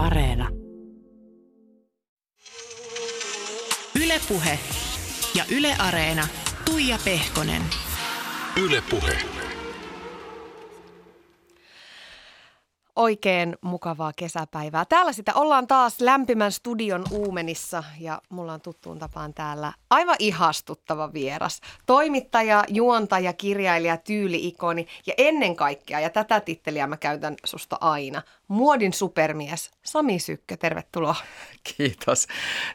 Areena. Ylepuhe ja Yle Areena. Tuija Pehkonen. Ylepuhe. Oikein mukavaa kesäpäivää. Täällä sitä ollaan taas lämpimän studion uumenissa ja mulla on tuttuun tapaan täällä aivan ihastuttava vieras. Toimittaja, juontaja, kirjailija, tyyliikoni ja ennen kaikkea, ja tätä titteliä mä käytän susta aina, muodin supermies Sami Sykkö, tervetuloa. Kiitos.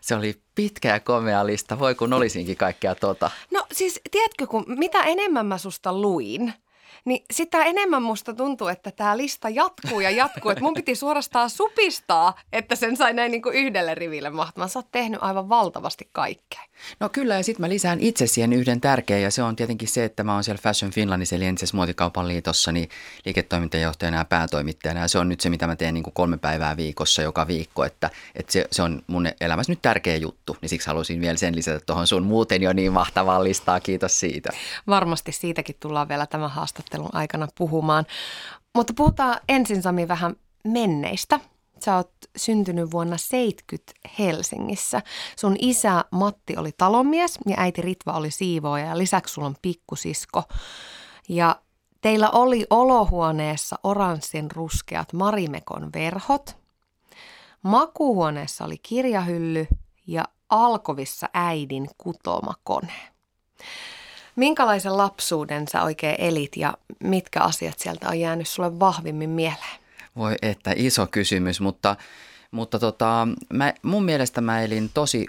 Se oli pitkä ja komea lista. Voi kun olisinkin kaikkea tota. No siis, tiedätkö, kun mitä enemmän mä susta luin – niin sitä enemmän musta tuntuu, että tämä lista jatkuu ja jatkuu. Että mun piti suorastaan supistaa, että sen sai näin niin kuin yhdelle riville mahtumaan. Sä oot tehnyt aivan valtavasti kaikkea. No kyllä, ja sitten mä lisään itse siihen yhden tärkeän, ja se on tietenkin se, että mä oon siellä Fashion Finlandissa, eli entisessä muotikaupan liitossa, niin liiketoimintajohtajana ja päätoimittajana, ja se on nyt se, mitä mä teen niin kuin kolme päivää viikossa joka viikko, että, että se, se on mun elämässä nyt tärkeä juttu, niin siksi halusin vielä sen lisätä tuohon sun muuten jo niin mahtavaan listaa, kiitos siitä. Varmasti siitäkin tullaan vielä tämän haastattelun aikana puhumaan, mutta puhutaan ensin Sami vähän menneistä – Sä oot syntynyt vuonna 70 Helsingissä. Sun isä Matti oli talonmies ja äiti Ritva oli siivooja ja lisäksi sulla on pikkusisko. Ja teillä oli olohuoneessa oranssin ruskeat Marimekon verhot. Makuuhuoneessa oli kirjahylly ja alkovissa äidin kutomakone. Minkälaisen lapsuuden sä oikein elit ja mitkä asiat sieltä on jäänyt sulle vahvimmin mieleen? Voi että iso kysymys, mutta, mutta tota, mä, mun mielestä mä elin tosi,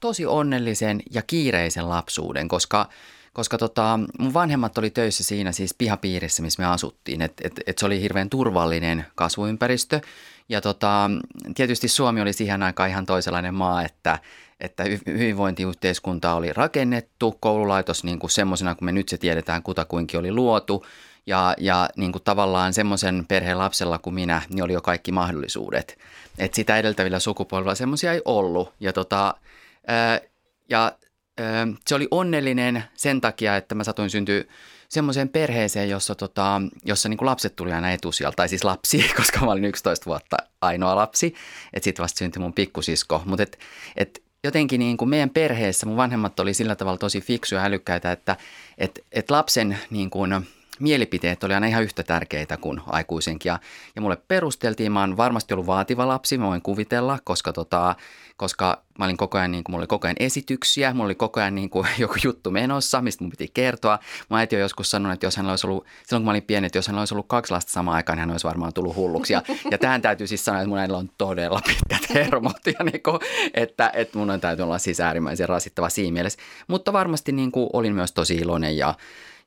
tosi onnellisen ja kiireisen lapsuuden, koska, koska tota, mun vanhemmat oli töissä siinä siis pihapiirissä, missä me asuttiin. Et, et, et se oli hirveän turvallinen kasvuympäristö ja tota, tietysti Suomi oli siihen aikaan ihan toisenlainen maa, että, että hyvinvointiyhteiskunta oli rakennettu, koululaitos niin kuin semmoisena kuin me nyt se tiedetään kutakuinkin oli luotu – ja, ja niin kuin tavallaan semmoisen perheen lapsella kuin minä, niin oli jo kaikki mahdollisuudet. Et sitä edeltävillä sukupolvilla semmoisia ei ollut. Ja, tota, ää, ja ää, se oli onnellinen sen takia, että mä satuin syntyä semmoiseen perheeseen, jossa, tota, jossa niin kuin lapset tuli aina etusijalta, tai siis lapsi, koska mä olin 11 vuotta ainoa lapsi, että sitten vasta syntyi mun pikkusisko. Mutta et, et jotenkin niin kuin meidän perheessä mun vanhemmat oli sillä tavalla tosi fiksuja ja älykkäitä, että et, et lapsen niin kuin – mielipiteet oli aina ihan yhtä tärkeitä kuin aikuisenkin. Ja, ja mulle perusteltiin, mä oon varmasti ollut vaativa lapsi, mä voin kuvitella, koska, tota, koska mä olin koko ajan, niin kuin, mulla oli koko ajan esityksiä, mulla oli koko ajan niin kuin, joku juttu menossa, mistä mun piti kertoa. Mä äiti on joskus sanonut, että jos hän olisi ollut, silloin kun mä olin pieni, että jos hän olisi ollut kaksi lasta samaan aikaan, niin hän olisi varmaan tullut hulluksi. Ja, ja tähän täytyy siis sanoa, että mun äidillä on todella pitkät hermot, ja niin kuin, että, että mun on täytyy olla siis äärimmäisen rasittava siinä mielessä. Mutta varmasti niin kuin, olin myös tosi iloinen ja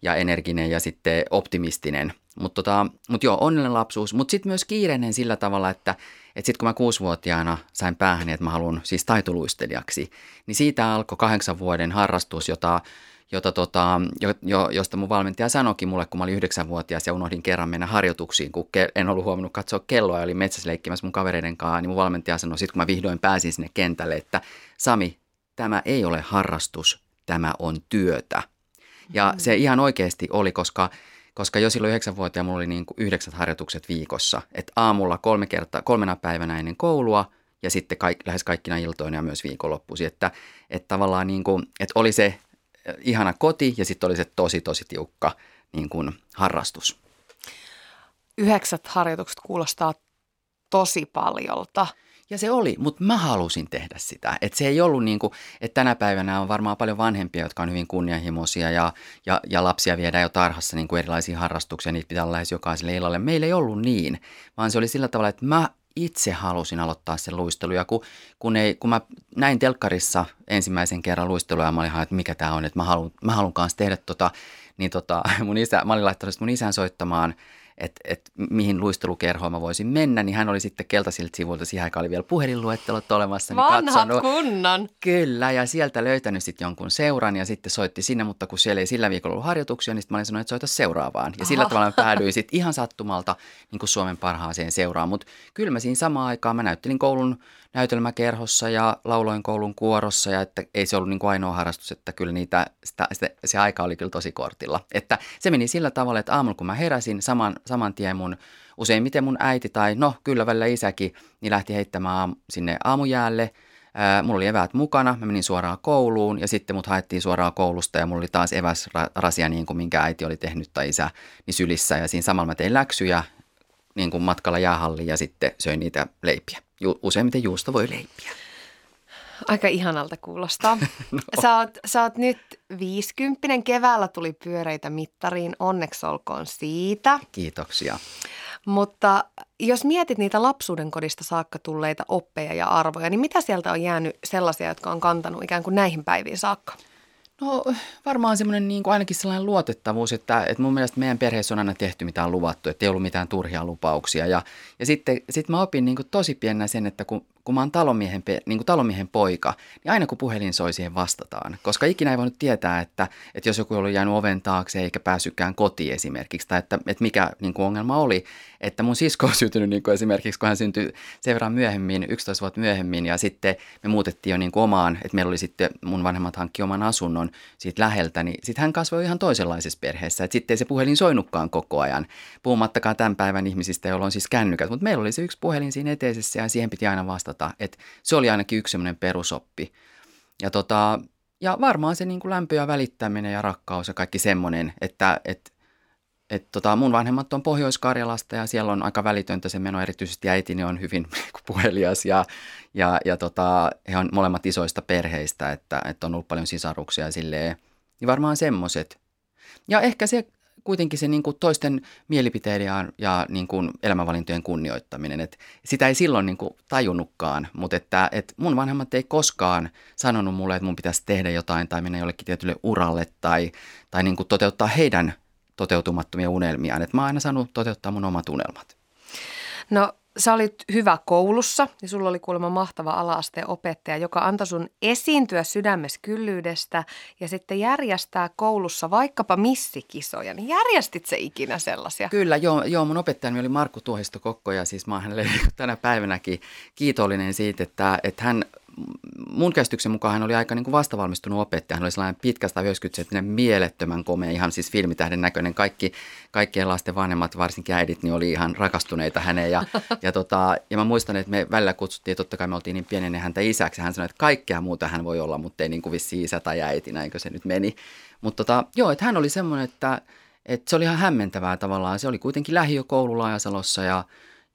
ja energinen ja sitten optimistinen. Mutta tota, mut joo, onnellinen lapsuus, mutta sitten myös kiireinen sillä tavalla, että et sitten kun mä kuusivuotiaana sain päähän, että mä haluan siis taitoluistelijaksi, niin siitä alkoi kahdeksan vuoden harrastus, jota, jota tota, jo, jo, josta mun valmentaja sanoikin mulle, kun mä olin yhdeksänvuotias ja unohdin kerran mennä harjoituksiin, kun ke, en ollut huomannut katsoa kelloa ja olin metsässä leikkimässä mun kavereiden kanssa, niin mun valmentaja sanoi sitten, kun mä vihdoin pääsin sinne kentälle, että Sami, tämä ei ole harrastus, tämä on työtä. Ja mm. se ihan oikeasti oli, koska, koska jo silloin yhdeksänvuotiaana mulla oli niin kuin yhdeksät harjoitukset viikossa. Että aamulla kolme kertaa, kolmena päivänä ennen koulua ja sitten kaik, lähes kaikkina iltoina ja myös viikonloppuisin. Että, että tavallaan niin kuin, että oli se äh, ihana koti ja sitten oli se tosi tosi tiukka niin kuin harrastus. Yhdeksät harjoitukset kuulostaa tosi paljolta. Ja se oli, mutta mä halusin tehdä sitä. Että se ei ollut niin kuin, että tänä päivänä on varmaan paljon vanhempia, jotka on hyvin kunnianhimoisia ja, ja, ja lapsia viedään jo tarhassa niin kuin erilaisiin harrastuksia, niitä pitää olla lähes jokaiselle illalle. Meillä ei ollut niin, vaan se oli sillä tavalla, että mä itse halusin aloittaa sen luistelu. Ja kun, kun, ei, kun mä näin telkkarissa ensimmäisen kerran luistelua ja mä olin, että mikä tämä on, että mä haluan, mä haluan kanssa tehdä tota, niin tota, mun isä, mä olin laittanut mun isän soittamaan – että et, mihin luistelukerhoon mä voisin mennä, niin hän oli sitten keltaisilta sivuilta, siihen aikaan oli vielä puhelinluettelot olemassa. Niin Vanhat katsonut, kunnan. Kyllä, ja sieltä löytänyt sitten jonkun seuran ja sitten soitti sinne, mutta kun siellä ei sillä viikolla ollut harjoituksia, niin sitten mä olin sanonut, että soita seuraavaan. Ja sillä Aha. tavalla mä päädyin sitten ihan sattumalta niin kuin Suomen parhaaseen seuraan, mutta kyllä mä siinä samaan aikaan, mä näyttelin koulun näytelmäkerhossa ja lauloin koulun kuorossa ja että ei se ollut niin kuin ainoa harrastus, että kyllä niitä, sitä, sitä, se aika oli kyllä tosi kortilla. Että se meni sillä tavalla, että aamulla kun mä heräsin, saman, saman tien mun useimmiten mun äiti tai no kyllä välillä isäkin, niin lähti heittämään sinne aamujäälle. Ää, mulla oli eväät mukana, mä menin suoraan kouluun ja sitten mut haettiin suoraan koulusta ja mulla oli taas eväsrasia niin kuin minkä äiti oli tehnyt tai isä niin sylissä ja siinä samalla mä tein läksyjä niin kuin matkalla jäähalliin ja sitten söin niitä leipiä. Ju, useimmiten juusto voi leipiä. Aika ihanalta kuulostaa. no. sä, oot, sä oot nyt viisikymppinen. Keväällä tuli pyöreitä mittariin. Onneksi olkoon siitä. Kiitoksia. Mutta jos mietit niitä lapsuuden kodista saakka tulleita oppeja ja arvoja, niin mitä sieltä on jäänyt sellaisia, jotka on kantanut ikään kuin näihin päiviin saakka? No varmaan semmoinen niin kuin ainakin sellainen luotettavuus, että, että mun mielestä meidän perheessä on aina tehty mitä on luvattu, että ei ollut mitään turhia lupauksia. Ja, ja sitten sit mä opin niin kuin tosi pienenä sen, että kun kun mä oon talonmiehen, niin kuin talonmiehen poika, niin aina kun puhelin soi, siihen vastataan. Koska ikinä ei voinut tietää, että, että jos joku oli jäänyt oven taakse eikä päässytkään kotiin esimerkiksi, tai että, että mikä niin kuin ongelma oli. Että mun sisko on syntynyt niin kuin esimerkiksi, kun hän syntyi sen verran myöhemmin, 11 vuotta myöhemmin, ja sitten me muutettiin jo niin kuin omaan, että meillä oli sitten, mun vanhemmat hankki oman asunnon siitä läheltä, niin sitten hän kasvoi ihan toisenlaisessa perheessä. Että sitten ei se puhelin soinutkaan koko ajan, puhumattakaan tämän päivän ihmisistä, joilla on siis kännykät. Mutta meillä oli se yksi puhelin siinä eteisessä ja siihen piti aina vastata vastata. Et se oli ainakin yksi semmoinen perusoppi. Ja, tota, ja varmaan se niin kuin lämpö ja välittäminen ja rakkaus ja kaikki semmoinen, että et, et tota, mun vanhemmat on Pohjois-Karjalasta ja siellä on aika välitöntä se meno, erityisesti äitini on hyvin puhelias ja, ja, ja tota, he on molemmat isoista perheistä, että, että on ollut paljon sisaruksia ja silleen, niin varmaan semmoiset. Ja ehkä se kuitenkin se niin kuin toisten mielipiteiden ja, ja niin kuin elämänvalintojen kunnioittaminen. Et sitä ei silloin niin kuin tajunnutkaan, mutta että, et mun vanhemmat ei koskaan sanonut mulle, että mun pitäisi tehdä jotain tai mennä jollekin tietylle uralle tai, tai niin kuin toteuttaa heidän toteutumattomia unelmiaan. Et mä oon aina saanut toteuttaa mun omat unelmat. No sä olit hyvä koulussa ja sulla oli kuulemma mahtava alaasteen opettaja, joka antoi sun esiintyä sydämessä kyllyydestä ja sitten järjestää koulussa vaikkapa missikisoja. Niin järjestit se ikinä sellaisia? Kyllä, joo, joo mun opettajani oli Markku Tuohisto Kokko ja siis mä oon hänelle tänä päivänäkin kiitollinen siitä, että, että hän mun käsityksen mukaan hän oli aika niin kuin vastavalmistunut opettaja. Hän oli sellainen pitkästä 90 mielettömän komea, ihan siis filmitähden näköinen. Kaikki, kaikkien lasten vanhemmat, varsinkin äidit, niin oli ihan rakastuneita häneen. Ja, ja, tota, ja mä muistan, että me välillä kutsuttiin, totta kai me oltiin niin pienen häntä isäksi. Hän sanoi, että kaikkea muuta hän voi olla, mutta ei niin kuin vissi isä tai äiti, näinkö se nyt meni. Mutta tota, joo, että hän oli semmoinen, että, että se oli ihan hämmentävää tavallaan. Se oli kuitenkin lähiökoulu Laajasalossa ja,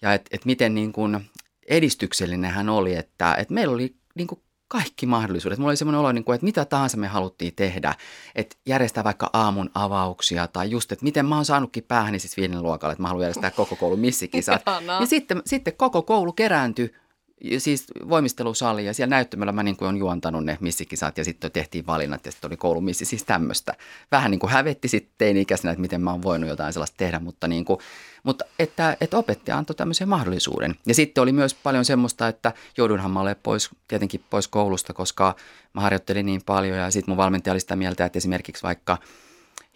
ja että et miten niin kuin edistyksellinen hän oli, että, että meillä oli niin kuin kaikki mahdollisuudet. Mulla oli semmoinen olo, niin kuin, että mitä tahansa me haluttiin tehdä, että järjestää vaikka aamun avauksia tai just, että miten mä oon saanutkin päähäni siis viiden luokalle, että mä haluan järjestää koko koulun missikisat. Ja sitten, sitten koko koulu kerääntyi siis voimistelusali ja siellä näyttämällä mä niin kuin on juontanut ne missikisat ja sitten tehtiin valinnat ja sitten oli koulumissi, siis tämmöistä. Vähän niin kuin hävetti sitten teini-ikäisenä, että miten mä oon voinut jotain sellaista tehdä, mutta, niin kuin, mutta että, että opettaja antoi tämmöisen mahdollisuuden. Ja sitten oli myös paljon semmoista, että joudunhan mä olemaan pois, tietenkin pois koulusta, koska mä harjoittelin niin paljon ja sitten mun valmentaja oli sitä mieltä, että esimerkiksi vaikka –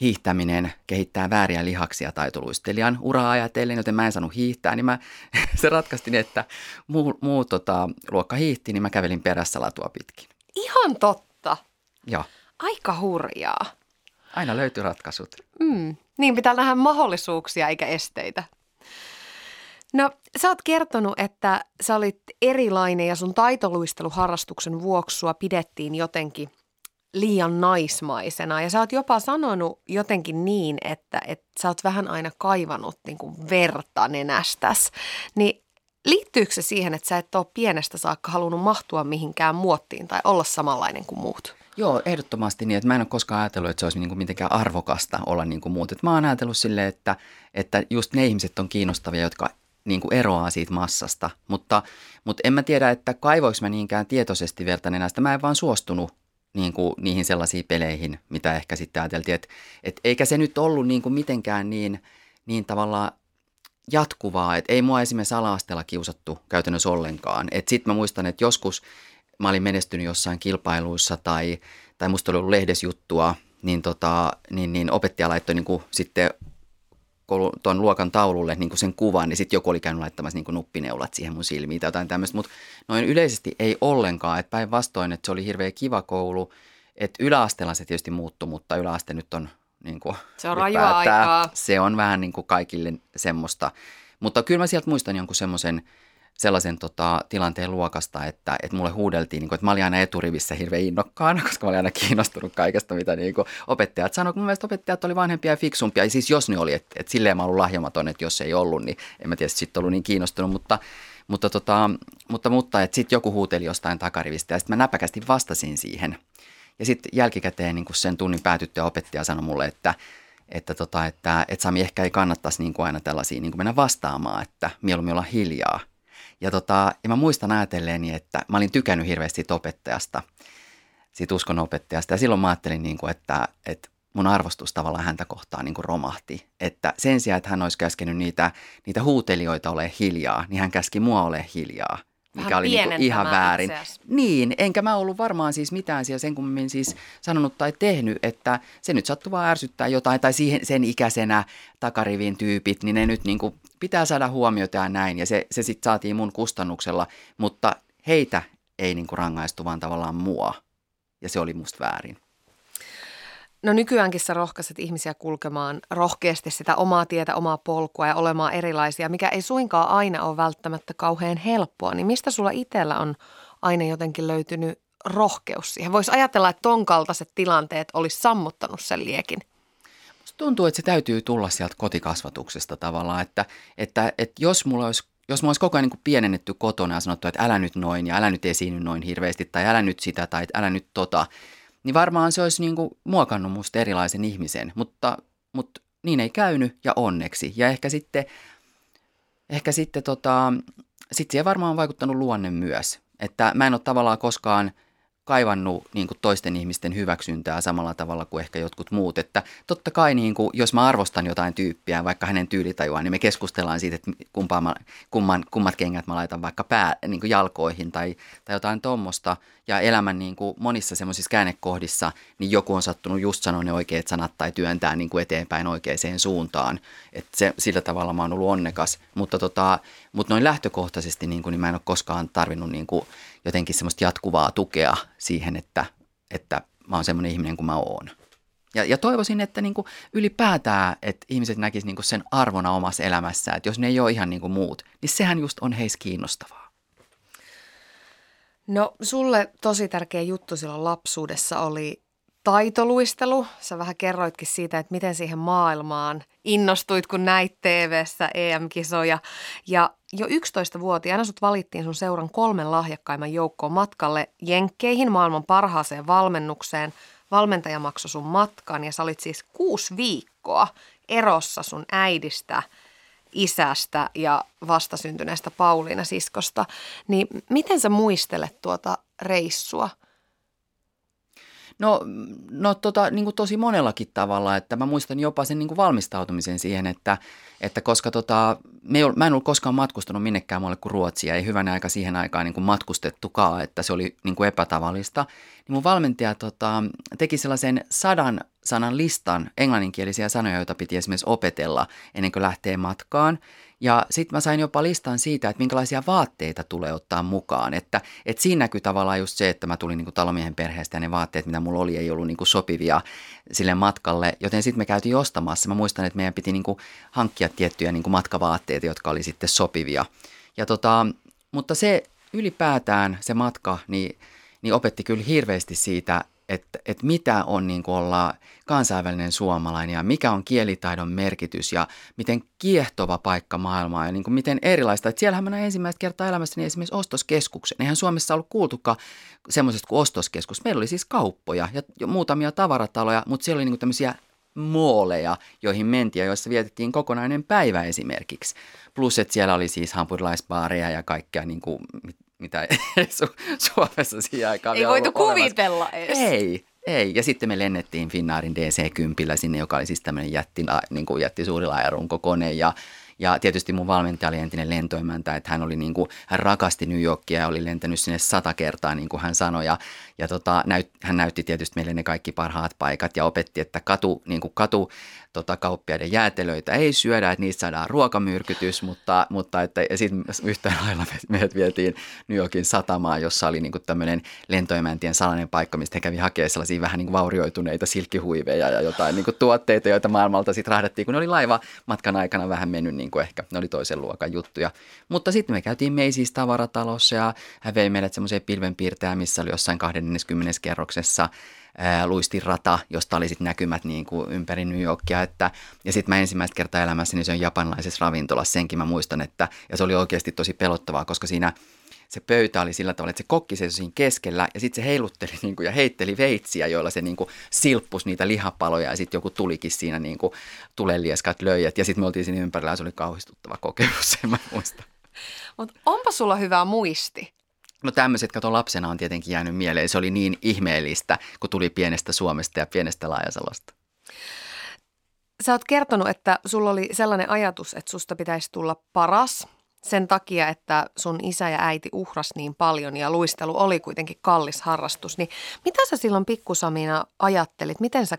hiihtäminen kehittää vääriä lihaksia taitoluistelijan uraa ajatellen, joten mä en saanut hiihtää, niin mä, se ratkaistin, että muu, muu tota, luokka hiihti, niin mä kävelin perässä latua pitkin. Ihan totta. Joo. Aika hurjaa. Aina löytyy ratkaisut. Mm. Niin, pitää nähdä mahdollisuuksia eikä esteitä. No, sä oot kertonut, että sä olit erilainen ja sun taitoluisteluharrastuksen vuoksi sua pidettiin jotenkin liian naismaisena. Ja sä oot jopa sanonut jotenkin niin, että, että sä oot vähän aina kaivannut niin kuin verta nenästäs. Niin liittyykö se siihen, että sä et ole pienestä saakka halunnut mahtua mihinkään muottiin tai olla samanlainen kuin muut? Joo, ehdottomasti niin, että mä en ole koskaan ajatellut, että se olisi niin kuin mitenkään arvokasta olla niin kuin muut. Että mä oon ajatellut silleen, että, että just ne ihmiset on kiinnostavia, jotka niin kuin eroaa siitä massasta. Mutta, mutta en mä tiedä, että kaivoiko mä niinkään tietoisesti verta nenästä. Mä en vaan suostunut niin kuin niihin sellaisiin peleihin, mitä ehkä sitten ajateltiin. Että et eikä se nyt ollut niin kuin mitenkään niin, niin tavallaan jatkuvaa, että ei mua esimerkiksi ala kiusattu käytännössä ollenkaan. Sitten mä muistan, että joskus mä olin menestynyt jossain kilpailuissa tai, tai musta oli ollut lehdesjuttua, niin, tota, niin, niin opettaja laittoi niin kuin sitten tuon luokan taululle niin kuin sen kuvan, niin sitten joku oli käynyt laittamassa niin kuin nuppineulat siihen mun silmiin tai jotain tämmöistä. Mutta noin yleisesti ei ollenkaan, että päinvastoin, että se oli hirveän kiva koulu. Että yläasteella se tietysti muuttui, mutta yläaste nyt on niin kuin, Se on rajua aikaa. Se on vähän niin kuin kaikille semmoista. Mutta kyllä mä sieltä muistan jonkun semmoisen sellaisen tota, tilanteen luokasta, että, että mulle huudeltiin, niin kuin, että mä olin aina eturivissä hirveän innokkaana, koska mä olin aina kiinnostunut kaikesta, mitä niin kuin, opettajat sanoivat. Mun mielestä opettajat oli vanhempia ja fiksumpia, ja siis jos ne oli, että, että silleen mä ollut lahjamaton, että jos ei ollut, niin en mä tiedä, sitten ollut niin kiinnostunut, mutta, mutta, tota, mutta, mutta että sitten joku huuteli jostain takarivistä, ja sitten mä näpäkästi vastasin siihen. Ja sitten jälkikäteen niin sen tunnin päätyttyä opettaja sanoi mulle, että, että, tota, että, että Sami ehkä ei kannattaisi niin kuin aina tällaisia niin mennä vastaamaan, että mieluummin olla hiljaa. Ja, tota, ja mä muistan ajatelleeni, että mä olin tykännyt hirveästi siitä opettajasta, siitä uskonopettajasta. Ja silloin mä ajattelin, niin kuin, että, että mun arvostus tavallaan häntä kohtaan niin kuin romahti. Että sen sijaan, että hän olisi käskenyt niitä, niitä huutelijoita ole hiljaa, niin hän käski mua ole hiljaa – mikä oli niin kuin ihan väärin. Niin, enkä mä ollut varmaan siis mitään siellä sen kummin siis sanonut tai tehnyt, että se nyt sattuu vaan ärsyttää jotain, tai siihen, sen ikäisenä takarivin tyypit, niin ne nyt niin kuin pitää saada huomiota ja näin, ja se, se sitten saatiin mun kustannuksella, mutta heitä ei niin kuin rangaistu, vaan tavallaan mua, ja se oli musta väärin. No nykyäänkin sä rohkaiset ihmisiä kulkemaan rohkeasti sitä omaa tietä, omaa polkua ja olemaan erilaisia, mikä ei suinkaan aina ole välttämättä kauhean helppoa. Niin mistä sulla itsellä on aina jotenkin löytynyt rohkeus siihen? Voisi ajatella, että ton kaltaiset tilanteet olisi sammuttanut sen liekin. Musta tuntuu, että se täytyy tulla sieltä kotikasvatuksesta tavallaan, että, että, että jos mulla olisi jos mä olisi koko ajan niin pienennetty kotona ja sanottu, että älä nyt noin ja älä nyt esiinny noin hirveästi tai älä nyt sitä tai älä nyt tota – niin varmaan se olisi niin kuin muokannut musta erilaisen ihmisen, mutta, mutta niin ei käynyt ja onneksi. Ja ehkä sitten, ehkä sitten tota, sit siihen varmaan on vaikuttanut luonne myös. Että mä en ole tavallaan koskaan – kaivannut niin kuin toisten ihmisten hyväksyntää samalla tavalla kuin ehkä jotkut muut. Että totta kai niin kuin, jos mä arvostan jotain tyyppiä, vaikka hänen tyylitajuaan, niin me keskustellaan siitä, että mä, kumman, kummat kengät mä laitan vaikka pää, niin kuin jalkoihin tai, tai jotain tuommoista. Ja elämän niin kuin monissa semmoisissa käännekohdissa, niin joku on sattunut just sanoa ne oikeat sanat tai työntää niin kuin eteenpäin oikeaan suuntaan. Että se, sillä tavalla mä oon ollut onnekas. Mutta, tota, mutta noin lähtökohtaisesti niin, kuin, niin mä en ole koskaan tarvinnut niin kuin, jotenkin semmoista jatkuvaa tukea siihen, että, että mä oon semmoinen ihminen kuin mä oon. Ja, ja toivoisin, että niin kuin ylipäätään, että ihmiset näkisivät niin sen arvona omassa elämässään, että jos ne ei ole ihan niin kuin muut, niin sehän just on heissä kiinnostavaa. No sulle tosi tärkeä juttu silloin lapsuudessa oli taitoluistelu. Sä vähän kerroitkin siitä, että miten siihen maailmaan innostuit, kun näit TV-ssä EM-kisoja. Ja jo 11-vuotiaana sut valittiin sun seuran kolmen lahjakkaimman joukkoon matkalle Jenkkeihin maailman parhaaseen valmennukseen. Valmentaja maksoi sun matkan ja sä olit siis kuusi viikkoa erossa sun äidistä, isästä ja vastasyntyneestä Pauliina siskosta. Niin miten sä muistelet tuota reissua – No, no tota, niin kuin tosi monellakin tavalla, että mä muistan jopa sen niin kuin valmistautumisen siihen, että, että koska tota, me ei, mä en ollut koskaan matkustanut minnekään muualle kuin Ruotsia, ei hyvänä aika siihen aikaan niin kuin matkustettukaan, että se oli niin kuin epätavallista, niin mun valmentaja tota, teki sellaisen sadan sanan listan englanninkielisiä sanoja, joita piti esimerkiksi opetella ennen kuin lähtee matkaan. Ja sitten mä sain jopa listan siitä, että minkälaisia vaatteita tulee ottaa mukaan. Että, että siinä näkyy tavallaan just se, että mä tulin niin kuin talomiehen perheestä ja ne vaatteet, mitä mulla oli, ei ollut niin kuin sopivia sille matkalle. Joten sitten me käytiin ostamassa. Mä muistan, että meidän piti niin kuin hankkia tiettyjä niin kuin matkavaatteita, jotka oli sitten sopivia. Ja tota, mutta se ylipäätään se matka, niin, niin opetti kyllä hirveästi siitä, että, että mitä on niin kuin olla kansainvälinen suomalainen ja mikä on kielitaidon merkitys ja miten kiehtova paikka maailmaa ja niin kuin miten erilaista. Että siellähän mä näin ensimmäistä kertaa elämässäni esimerkiksi ostoskeskuksen. Eihän Suomessa ollut kuultukaan semmoisesta kuin ostoskeskus. Meillä oli siis kauppoja ja muutamia tavarataloja, mutta siellä oli niin kuin tämmöisiä mooleja, joihin mentiin ja joissa vietettiin kokonainen päivä esimerkiksi. Plus, että siellä oli siis hampurilaisbaareja ja kaikkea niin kuin, mitä Su- Suomessa siihen aikaan Ei voitu kuvitella edes. Ei, ei. Ja sitten me lennettiin Finnaarin DC-10 sinne, joka oli siis tämmöinen jätti, niin kuin jätti suuri laajarunkokone ja ja tietysti mun valmentaja oli entinen lentoimäntä, että hän oli niin kuin, hän rakasti New Yorkia ja oli lentänyt sinne sata kertaa, niin kuin hän sanoi. Ja, ja tota, näyt, hän näytti tietysti meille ne kaikki parhaat paikat ja opetti, että katu, niin kuin katu tota, kauppiaiden jäätelöitä ei syödä, että niistä saadaan ruokamyrkytys, mutta, mutta että, ja sitten yhtään lailla meidät vietiin New Yorkin satamaan, jossa oli niin tämmöinen lentoemäntien salainen paikka, mistä he kävi hakemaan sellaisia vähän niin vaurioituneita silkkihuiveja ja jotain niin tuotteita, joita maailmalta sitten rahdattiin, kun ne oli laiva matkan aikana vähän mennyt niin kuin ehkä, ne oli toisen luokan juttuja. Mutta sitten me käytiin Macy's tavaratalossa ja hän vei meidät semmoiseen pilvenpiirtään, missä oli jossain 20. kerroksessa luistirata, josta oli sitten näkymät niin kuin ympäri New Yorkia. Että, ja sitten mä ensimmäistä kertaa elämässäni se on japanilaisessa ravintolassa, senkin mä muistan, että ja se oli oikeasti tosi pelottavaa, koska siinä se pöytä oli sillä tavalla, että se kokki seisoi siinä keskellä ja sitten se heilutteli niin kuin, ja heitteli veitsiä, joilla se niin kuin, silppus niitä lihapaloja ja sitten joku tulikin siinä niin kuin, tulelieskat löijät ja sitten me oltiin siinä ympärillä ja se oli kauhistuttava kokemus, en mä muista. Mutta onpa sulla hyvä muisti. No tämmöiset, kato lapsena on tietenkin jäänyt mieleen. Se oli niin ihmeellistä, kun tuli pienestä Suomesta ja pienestä Laajasalosta. Sä oot kertonut, että sulla oli sellainen ajatus, että susta pitäisi tulla paras sen takia, että sun isä ja äiti uhras niin paljon ja luistelu oli kuitenkin kallis harrastus. Niin mitä sä silloin pikkusamina ajattelit? Miten sä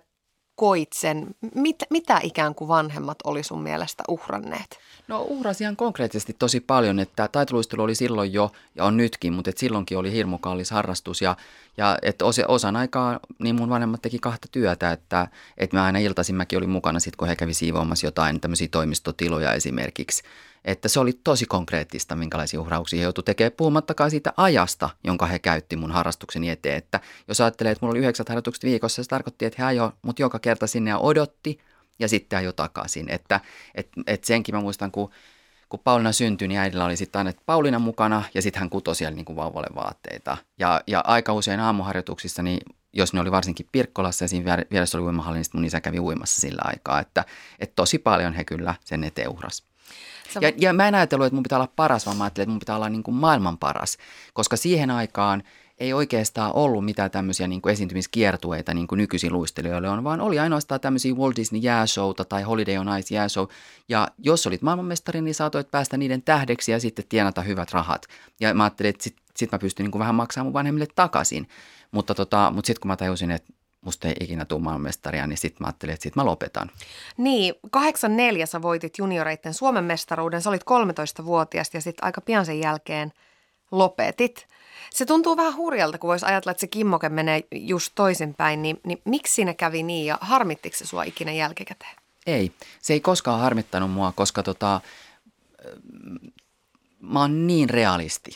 koit sen? Mit, mitä ikään kuin vanhemmat oli sun mielestä uhranneet? No uhrasi ihan konkreettisesti tosi paljon, että taitoluistelu oli silloin jo ja on nytkin, mutta et silloinkin oli hirmu kallis harrastus ja, ja että osa, osan aikaa niin mun vanhemmat teki kahta työtä, että, että mä aina iltaisin mäkin olin mukana sitten, kun he kävi siivoamassa jotain tämmöisiä toimistotiloja esimerkiksi. Että se oli tosi konkreettista, minkälaisia uhrauksia he joutui tekemään, puhumattakaan siitä ajasta, jonka he käytti mun harrastukseni eteen. Että jos ajattelee, että mulla oli yhdeksät harjoitukset viikossa, se tarkoitti, että he ajoi mut joka kerta sinne ja odotti – ja sitten ajoi takaisin. Että et, et senkin mä muistan, kun, kun Pauliina syntyi, niin äidillä oli sitten aina Pauliina mukana ja sitten hän kutoi siellä niin kuin vauvalle vaatteita. Ja, ja aika usein aamuharjoituksissa, niin jos ne oli varsinkin Pirkkolassa ja siinä vieressä oli uimahalli, niin mun isä kävi uimassa sillä aikaa. Että, että tosi paljon he kyllä sen eteen Ja, ja mä en ajatellut, että mun pitää olla paras, vaan mä ajattelin, että mun pitää olla niin kuin maailman paras. Koska siihen aikaan – ei oikeastaan ollut mitään tämmöisiä niin kuin esiintymiskiertueita niin kuin nykyisin luistelijoille on, vaan oli ainoastaan tämmöisiä Walt Disney jääshowta tai Holiday on Ice jääshow. Ja jos olit maailmanmestari, niin saatoit päästä niiden tähdeksi ja sitten tienata hyvät rahat. Ja mä ajattelin, että sitten sit mä pystyn niin kuin vähän maksamaan mun vanhemmille takaisin. Mutta, tota, mutta sitten kun mä tajusin, että musta ei ikinä tule maailmanmestaria, niin sitten mä ajattelin, että sitten mä lopetan. Niin, 84 sä voitit junioreiden Suomen mestaruuden, sä olit 13-vuotias ja sitten aika pian sen jälkeen lopetit. Se tuntuu vähän hurjalta, kun voisi ajatella, että se kimmoke menee just toisinpäin, niin, niin miksi siinä kävi niin ja harmittiko se sua ikinä jälkikäteen? Ei, se ei koskaan harmittanut mua, koska tota, mä oon niin realisti,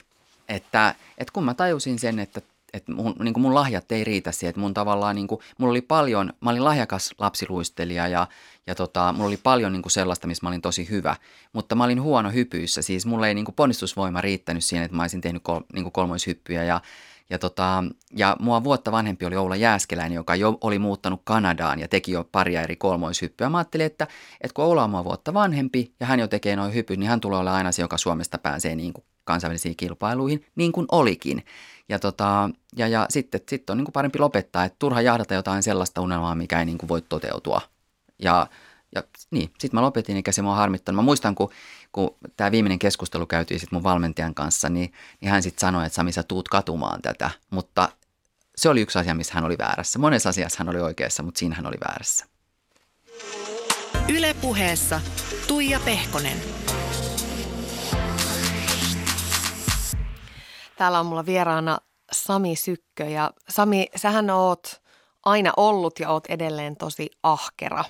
että, että kun mä tajusin sen, että että mun, niin mun lahjat ei riitä siihen, että mun tavallaan, niin kuin, mulla oli paljon, mä olin lahjakas lapsiluistelija ja, ja tota, mulla oli paljon niin kuin sellaista, missä mä olin tosi hyvä, mutta mä olin huono hypyissä, siis mulla ei niin kuin ponnistusvoima riittänyt siihen, että mä olisin tehnyt kol, niin kuin kolmoishyppyjä ja, ja, tota, ja mua vuotta vanhempi oli Oula Jääskeläinen, joka jo oli muuttanut Kanadaan ja teki jo paria eri kolmoishyppyä. Mä ajattelin, että, että kun Oula on mua vuotta vanhempi ja hän jo tekee noin hypyt, niin hän tulee olla aina se, joka Suomesta pääsee niin kuin kansainvälisiin kilpailuihin, niin kuin olikin. Ja, tota, ja, ja sitten sit on niin kuin parempi lopettaa, että turha jahdata jotain sellaista unelmaa, mikä ei niin kuin voi toteutua. Ja, ja niin, sitten mä lopetin, eikä se mua harmittanut. Mä muistan, kun, kun tämä viimeinen keskustelu käytiin sit mun valmentajan kanssa, niin, niin hän sitten sanoi, että Sami, sä tuut katumaan tätä. Mutta se oli yksi asia, missä hän oli väärässä. Monessa asiassa hän oli oikeassa, mutta siinä hän oli väärässä. Ylepuheessa Tuija Pehkonen. Täällä on mulla vieraana Sami Sykkö ja Sami, sähän oot aina ollut ja oot edelleen tosi ahkera.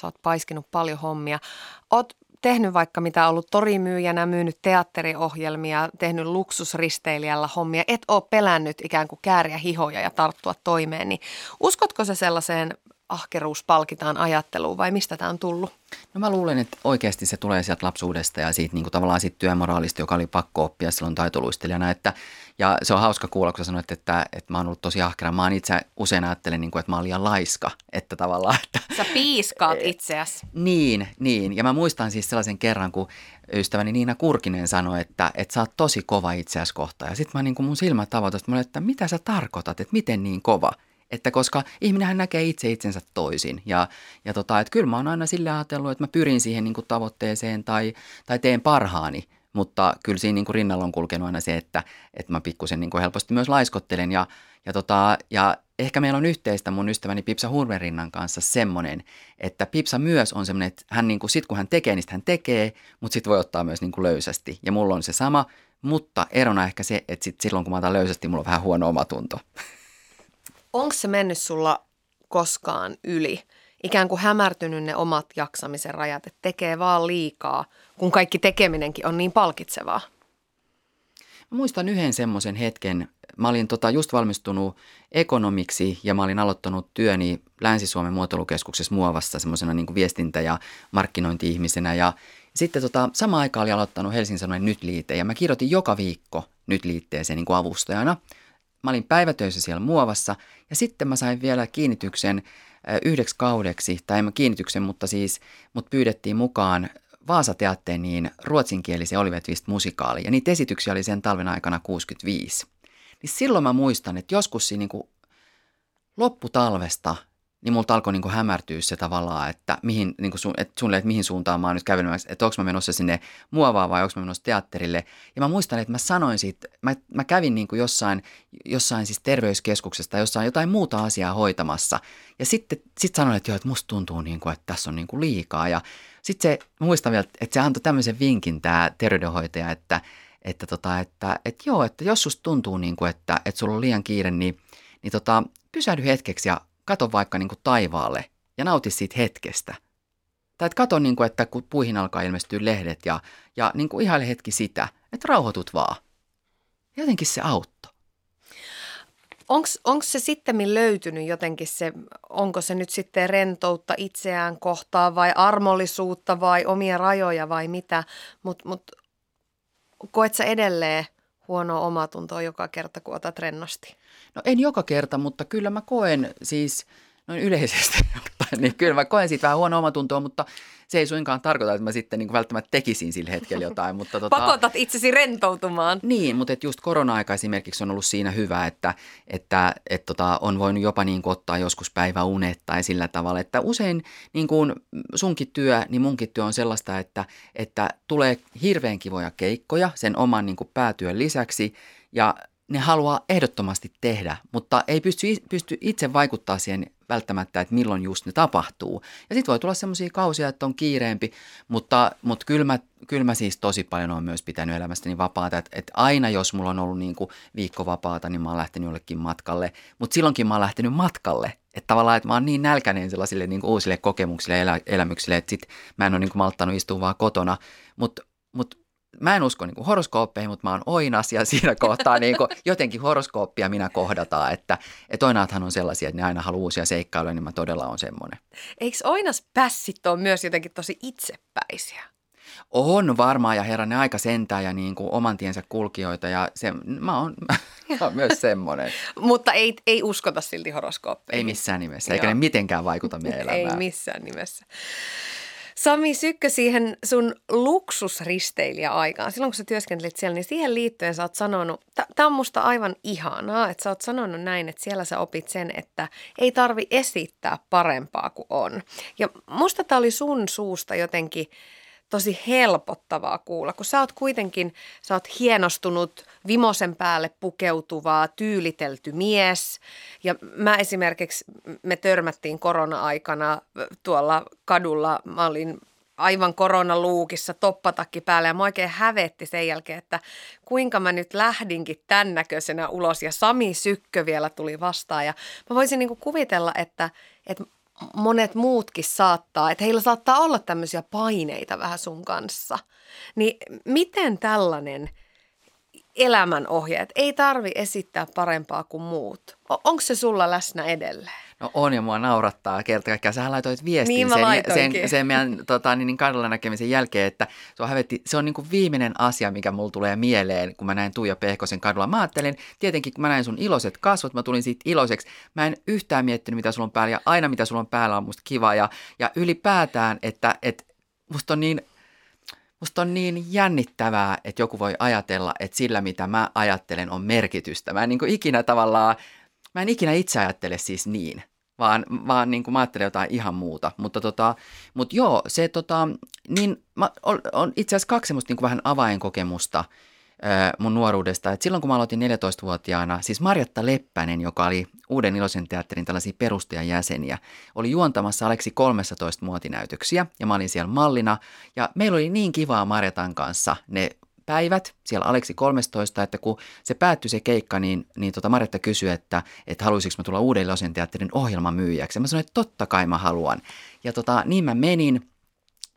Sä oot paiskinut paljon hommia. Oot tehnyt vaikka mitä ollut torimyyjänä, myynyt teatteriohjelmia, tehnyt luksusristeilijällä hommia, et oo pelännyt ikään kuin kääriä hihoja ja tarttua toimeen, niin uskotko se sellaiseen ahkeruus palkitaan ajatteluun vai mistä tämä on tullut? No mä luulen, että oikeasti se tulee sieltä lapsuudesta ja siitä niin kuin tavallaan siitä työmoraalista, joka oli pakko oppia silloin taitoluistelijana. Että, ja se on hauska kuulla, kun sä sanoit, että, että mä oon ollut tosi ahkera. Mä oon itse usein ajattelen, niin kuin, että mä oon liian laiska. Että tavallaan, että, Sä piiskaat itseäsi. Niin, niin. Ja mä muistan siis sellaisen kerran, kun ystäväni Niina Kurkinen sanoi, että, että sä oot tosi kova itseäsi kohtaan. Ja sitten mä niin kuin mun silmät tavoitat, että, että mitä sä tarkoitat, että miten niin kova – että koska ihminenhän näkee itse itsensä toisin. Ja, ja tota, että kyllä mä oon aina sillä ajatellut, että mä pyrin siihen niin kuin tavoitteeseen tai, tai teen parhaani. Mutta kyllä siinä niin kuin rinnalla on kulkenut aina se, että, että mä pikkusen niin helposti myös laiskottelen. Ja, ja, tota, ja ehkä meillä on yhteistä mun ystäväni Pipsa Hurmerinnan kanssa semmoinen, että Pipsa myös on semmoinen, että hän niin kuin, sit kun hän tekee, niin hän tekee, mutta sitten voi ottaa myös niin kuin löysästi. Ja mulla on se sama, mutta erona ehkä se, että sit silloin kun mä otan löysästi, mulla on vähän huono omatunto. Onko se mennyt sulla koskaan yli? Ikään kuin hämärtynyt ne omat jaksamisen rajat, että tekee vaan liikaa, kun kaikki tekeminenkin on niin palkitsevaa. Mä muistan yhden semmoisen hetken. Mä olin tota just valmistunut ekonomiksi ja mä olin aloittanut työni Länsi-Suomen muotoilukeskuksessa Muovassa semmoisena niin viestintä- ja markkinointi-ihmisenä. Ja sitten tota, sama aika oli aloittanut Helsingin Sanomien Nyt-liite ja mä kirjoitin joka viikko Nyt-liitteeseen niin avustajana. Mä olin päivätöissä siellä Muovassa ja sitten mä sain vielä kiinnityksen yhdeksi kaudeksi, tai en mä kiinnityksen, mutta siis mut pyydettiin mukaan Vaasateatteeniin ruotsinkielisen Oliver Twist musikaali, ja niitä esityksiä oli sen talven aikana 65. Niin silloin mä muistan, että joskus siinä niin lopputalvesta niin multa alkoi niin hämärtyä se tavallaan, että, mihin, niin kuin että suunnilleen, että mihin suuntaan mä oon nyt kävelemässä, että onko mä menossa sinne muovaan vai onko mä menossa teatterille. Ja mä muistan, että mä sanoin siitä, mä, mä kävin niin jossain, jossain siis terveyskeskuksesta, jossain jotain muuta asiaa hoitamassa. Ja sitten sit sanoin, että joo, että musta tuntuu niin kuin, että tässä on niin kuin liikaa. Ja sitten se, mä muistan vielä, että se antoi tämmöisen vinkin tämä terveydenhoitaja, että, että, tota, että, että joo, että jos susta tuntuu niin kuin, että, että sulla on liian kiire, niin, niin tota, pysähdy hetkeksi ja kato vaikka niin kuin taivaalle ja nauti siitä hetkestä. Tai että kato, niin kuin, että kun puihin alkaa ilmestyä lehdet ja, ja niin kuin ihaile hetki sitä, että rauhoitut vaan. Jotenkin se auttoi. Onko se sitten löytynyt jotenkin se, onko se nyt sitten rentoutta itseään kohtaan vai armollisuutta vai omia rajoja vai mitä, mutta mut, koet sä edelleen huonoa omatuntoa joka kerta, kun otat rennosti? No en joka kerta, mutta kyllä mä koen siis noin yleisesti niin kyllä mä koen siitä vähän huono omatuntoa, mutta se ei suinkaan tarkoita, että mä sitten niin välttämättä tekisin sillä hetkellä jotain. Mutta tota, Pakotat itsesi rentoutumaan. Niin, mutta et just korona-aika esimerkiksi on ollut siinä hyvä, että, että et tota, on voinut jopa niin kuin ottaa joskus päiväunet tai sillä tavalla, että usein niin kuin sunkin työ, niin munkin työ on sellaista, että, että tulee hirveän kivoja keikkoja sen oman niin kuin päätyön lisäksi ja ne haluaa ehdottomasti tehdä, mutta ei pysty, pysty itse vaikuttaa siihen välttämättä, että milloin just ne tapahtuu. Ja sitten voi tulla semmoisia kausia, että on kiireempi, mutta, mutta kyllä, mä, kyllä mä siis tosi paljon on myös pitänyt elämästäni vapaata. Että, että aina jos mulla on ollut niin kuin viikko vapaata, niin mä oon lähtenyt jollekin matkalle. Mutta silloinkin mä oon lähtenyt matkalle. Että tavallaan, että mä oon niin nälkäinen sellaisille niin kuin uusille kokemuksille ja elä, elämyksille, että sit mä en ole niin kuin malttanut istua vaan kotona. Mutta mut mä en usko niin horoskooppeihin, mutta mä oon oinas ja siinä kohtaa niin kuin, jotenkin horoskooppia minä kohdataan, että, että oinaathan on sellaisia, että ne aina haluaa uusia seikkailuja, niin mä todella on semmoinen. Eikö oinas pässit ole myös jotenkin tosi itsepäisiä? On varmaan ja herran ne aika sentää ja niin kuin oman tiensä kulkijoita ja se, mä, oon, mä oon myös semmoinen. Mutta ei, ei uskota silti horoskooppeihin. Ei missään nimessä, eikä Joo. ne mitenkään vaikuta meidän elämään. Ei missään nimessä. Sami Sykkö siihen sun luksusristeilijä-aikaan, silloin kun sä työskentelit siellä, niin siihen liittyen sä oot sanonut, tämä on musta aivan ihanaa, että sä oot sanonut näin, että siellä sä opit sen, että ei tarvi esittää parempaa kuin on. Ja musta tämä oli sun suusta jotenkin tosi helpottavaa kuulla, kun sä oot kuitenkin, sä oot hienostunut vimosen päälle pukeutuvaa, tyylitelty mies. Ja mä esimerkiksi, me törmättiin korona-aikana tuolla kadulla, mä olin aivan koronaluukissa, toppatakki päällä ja mä oikein hävetti sen jälkeen, että kuinka mä nyt lähdinkin tämän näköisenä ulos. Ja Sami Sykkö vielä tuli vastaan. Ja mä voisin niin kuvitella, että, että monet muutkin saattaa, että heillä saattaa olla tämmöisiä paineita vähän sun kanssa. Niin miten tällainen elämänohje, että ei tarvi esittää parempaa kuin muut, onko se sulla läsnä edelleen? No on ja mua naurattaa kerta kaikkiaan. Sähän laitoit viestin niin sen, sen, sen meidän tota, niin, niin kadulla näkemisen jälkeen, että se on, hävetti, se on niin kuin viimeinen asia, mikä mulla tulee mieleen, kun mä näin Tuija Pehkosen kadulla. Mä ajattelin, tietenkin kun mä näin sun iloiset kasvot, mä tulin siitä iloiseksi. Mä en yhtään miettinyt, mitä sulla on päällä ja aina mitä sulla on päällä on musta kiva. Ja, ja ylipäätään, että, että musta on niin Musta on niin jännittävää, että joku voi ajatella, että sillä mitä mä ajattelen on merkitystä. Mä en niin kuin ikinä tavallaan, mä en ikinä itse ajattele siis niin vaan, vaan niin kuin mä ajattelen jotain ihan muuta. Mutta tota, mut joo, se tota, niin mä, on, on itse asiassa kaksi semmoista niin kuin vähän avainkokemusta. mun nuoruudesta. Et silloin kun mä aloitin 14-vuotiaana, siis Marjatta Leppänen, joka oli Uuden iloisen teatterin tällaisia perustajajäseniä, oli juontamassa Aleksi 13 muotinäytöksiä ja mä olin siellä mallina. Ja meillä oli niin kivaa Marjatan kanssa ne päivät siellä Aleksi 13, että kun se päättyi se keikka, niin, niin tota Marjatta kysyi, että, että haluaisinko mä tulla Uuden iloisen teatterin ohjelmamyyjäksi. Ja mä sanoin, että totta kai mä haluan. Ja tota, niin mä menin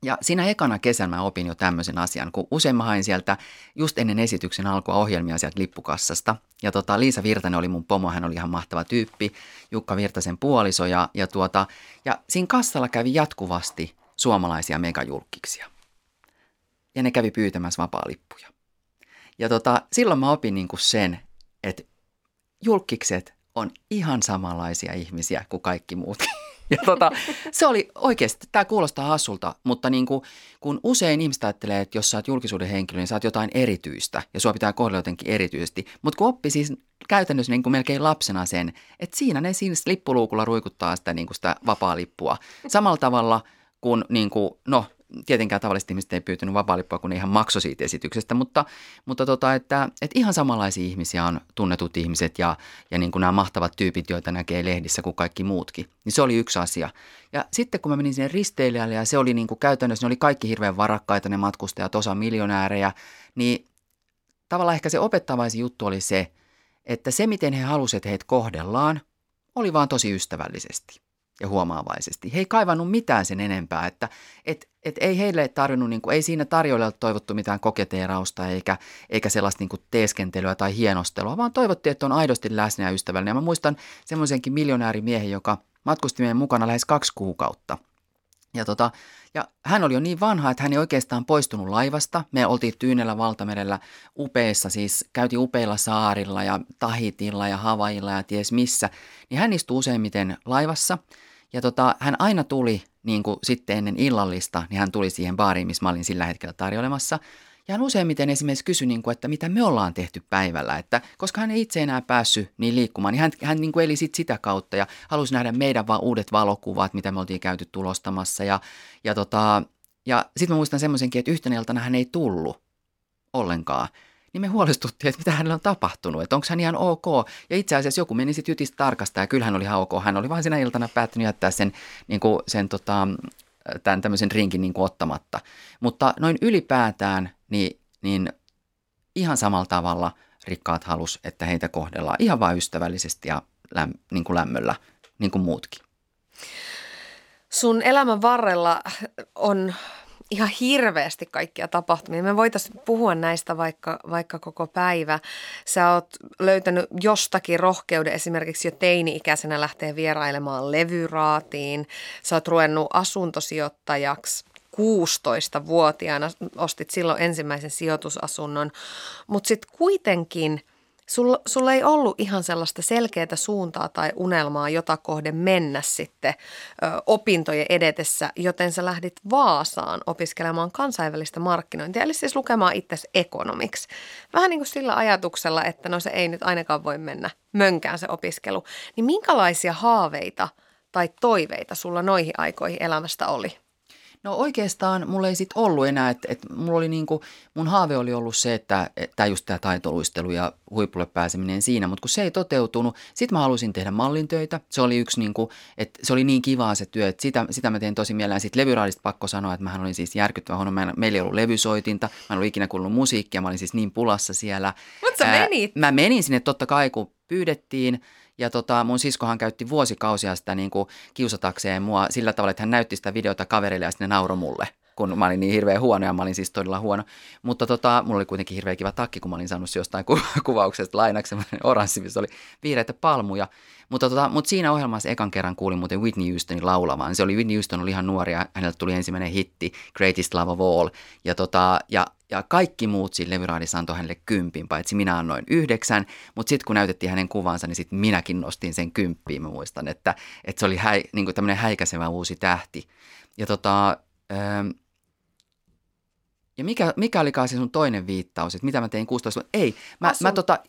ja siinä ekana kesänä mä opin jo tämmöisen asian, kun usein mä hain sieltä just ennen esityksen alkua ohjelmia sieltä lippukassasta. Ja tota, Liisa Virtanen oli mun pomo, hän oli ihan mahtava tyyppi, Jukka Virtasen puoliso ja, ja, tuota, ja siinä kassalla kävi jatkuvasti suomalaisia megajulkkiksia. Ja ne kävi pyytämässä vapaa-lippuja. Ja tota, silloin mä opin niin kuin sen, että julkikset on ihan samanlaisia ihmisiä kuin kaikki muutkin. Ja tota, se oli oikeasti, tämä kuulostaa hassulta, mutta niin kuin, kun usein ihmiset ajattelee, että jos sä oot julkisuuden henkilö, niin sä oot jotain erityistä ja sua pitää kohdella jotenkin erityisesti. Mutta kun oppi siis käytännössä niin kuin melkein lapsena sen, että siinä ne siinä lippuluukulla ruikuttaa sitä, niin kuin sitä vapaa-lippua. Samalla tavalla kuin, niin kuin no tietenkään tavalliset ihmiset ei pyytänyt vapaa kun ne ihan maksoi siitä esityksestä, mutta, mutta tota, että, että ihan samanlaisia ihmisiä on tunnetut ihmiset ja, ja niin kuin nämä mahtavat tyypit, joita näkee lehdissä kuin kaikki muutkin. Niin se oli yksi asia. Ja sitten kun mä menin sinne risteilijälle ja se oli niin kuin käytännössä, ne oli kaikki hirveän varakkaita ne matkustajat, osa miljonäärejä, niin tavallaan ehkä se opettavaisin juttu oli se, että se miten he halusivat, että heitä kohdellaan, oli vaan tosi ystävällisesti ja huomaavaisesti. He ei kaivannut mitään sen enempää, että et, et ei heille tarvinnut, niin kuin, ei siinä tarjolla toivottu mitään koketeerausta eikä, eikä sellaista niin kuin teeskentelyä tai hienostelua, vaan toivottiin, että on aidosti läsnä ja ystävällinen. Ja mä muistan semmoisenkin miljonäärimiehen, joka matkusti meidän mukana lähes kaksi kuukautta. Ja, tota, ja hän oli jo niin vanha, että hän ei oikeastaan poistunut laivasta. Me oltiin Tyynellä valtamerellä upeissa, siis käytiin upeilla saarilla ja Tahitilla ja Havailla ja ties missä. Niin hän istui useimmiten laivassa – ja tota, hän aina tuli niin kuin sitten ennen illallista, niin hän tuli siihen baariin, missä mä olin sillä hetkellä tarjoilemassa. Ja hän useimmiten esimerkiksi kysyi, niin kuin, että mitä me ollaan tehty päivällä, että koska hän ei itse enää päässyt niin liikkumaan, niin hän, hän niin kuin eli sit sitä kautta ja halusi nähdä meidän vaan uudet valokuvat, mitä me oltiin käyty tulostamassa. Ja, ja, tota, ja sitten mä muistan semmoisenkin, että yhtenä iltana hän ei tullut ollenkaan niin me huolestuttiin, että mitä hänellä on tapahtunut, että onko hän ihan ok. Ja itse asiassa joku meni sitten jytistä tarkastaa ja kyllä hän oli ihan ok. Hän oli vain sinä iltana päättänyt jättää sen, niin kuin sen tota, tämän tämmöisen rinkin niin kuin ottamatta. Mutta noin ylipäätään, niin, niin ihan samalla tavalla rikkaat halus, että heitä kohdellaan ihan vain ystävällisesti ja läm, niin kuin lämmöllä, niin kuin muutkin. Sun elämän varrella on ihan hirveästi kaikkia tapahtumia. Me voitaisiin puhua näistä vaikka, vaikka koko päivä. Sä oot löytänyt jostakin rohkeuden esimerkiksi jo teini-ikäisenä lähteä vierailemaan levyraatiin. Sä oot ruvennut asuntosijoittajaksi 16-vuotiaana, ostit silloin ensimmäisen sijoitusasunnon, mutta sitten kuitenkin – Sulla, sulla ei ollut ihan sellaista selkeää suuntaa tai unelmaa, jota kohden mennä sitten ö, opintojen edetessä, joten sä lähdit Vaasaan opiskelemaan kansainvälistä markkinointia, eli siis lukemaan itse ekonomiksi. Vähän niin kuin sillä ajatuksella, että no se ei nyt ainakaan voi mennä mönkään se opiskelu. Niin minkälaisia haaveita tai toiveita sulla noihin aikoihin elämästä oli? No oikeastaan mulla ei sitten ollut enää, että, että mulla oli niinku, mun haave oli ollut se, että tämä just tämä taitoluistelu ja huipulle pääseminen siinä, mutta kun se ei toteutunut, sitten mä halusin tehdä mallintöitä. Se oli yksi niinku, että se oli niin kivaa se työ, että sitä, sitä mä tein tosi mielellään. Sitten levyraadista pakko sanoa, että mä olin siis järkyttävä huono. Meillä ei ollut levysoitinta, mä en ollut ikinä kuullut musiikkia, mä olin siis niin pulassa siellä. Mutta sä menit. Mä menin sinne totta kai, kun pyydettiin. Ja tota, mun siskohan käytti vuosikausia sitä niin kuin kiusatakseen mua sillä tavalla, että hän näytti sitä videota kaverille ja sitten ne mulle kun mä olin niin hirveän huono ja mä olin siis todella huono. Mutta tota, mulla oli kuitenkin hirveän kiva takki, kun mä olin saanut jostain ku- kuvauksesta lainaksi oranssi, missä oli vihreitä palmuja. Mutta, tota, mutta siinä ohjelmassa ekan kerran kuulin muuten Whitney Houstonin laulamaan. Se oli Whitney Houston oli ihan nuori ja häneltä tuli ensimmäinen hitti, Greatest Love of All. Ja, tota, ja, ja kaikki muut siinä levyraadissa antoi hänelle kympin, paitsi minä annoin yhdeksän. Mutta sitten kun näytettiin hänen kuvansa, niin sitten minäkin nostin sen kymppiin. Mä muistan, että, että se oli häi, niin tämmöinen häikäisevä uusi tähti. Ja tota, ähm, ja mikä, mikä olikaan se sun toinen viittaus, että mitä mä tein 16 vuotta? Ei, mä, mä tota,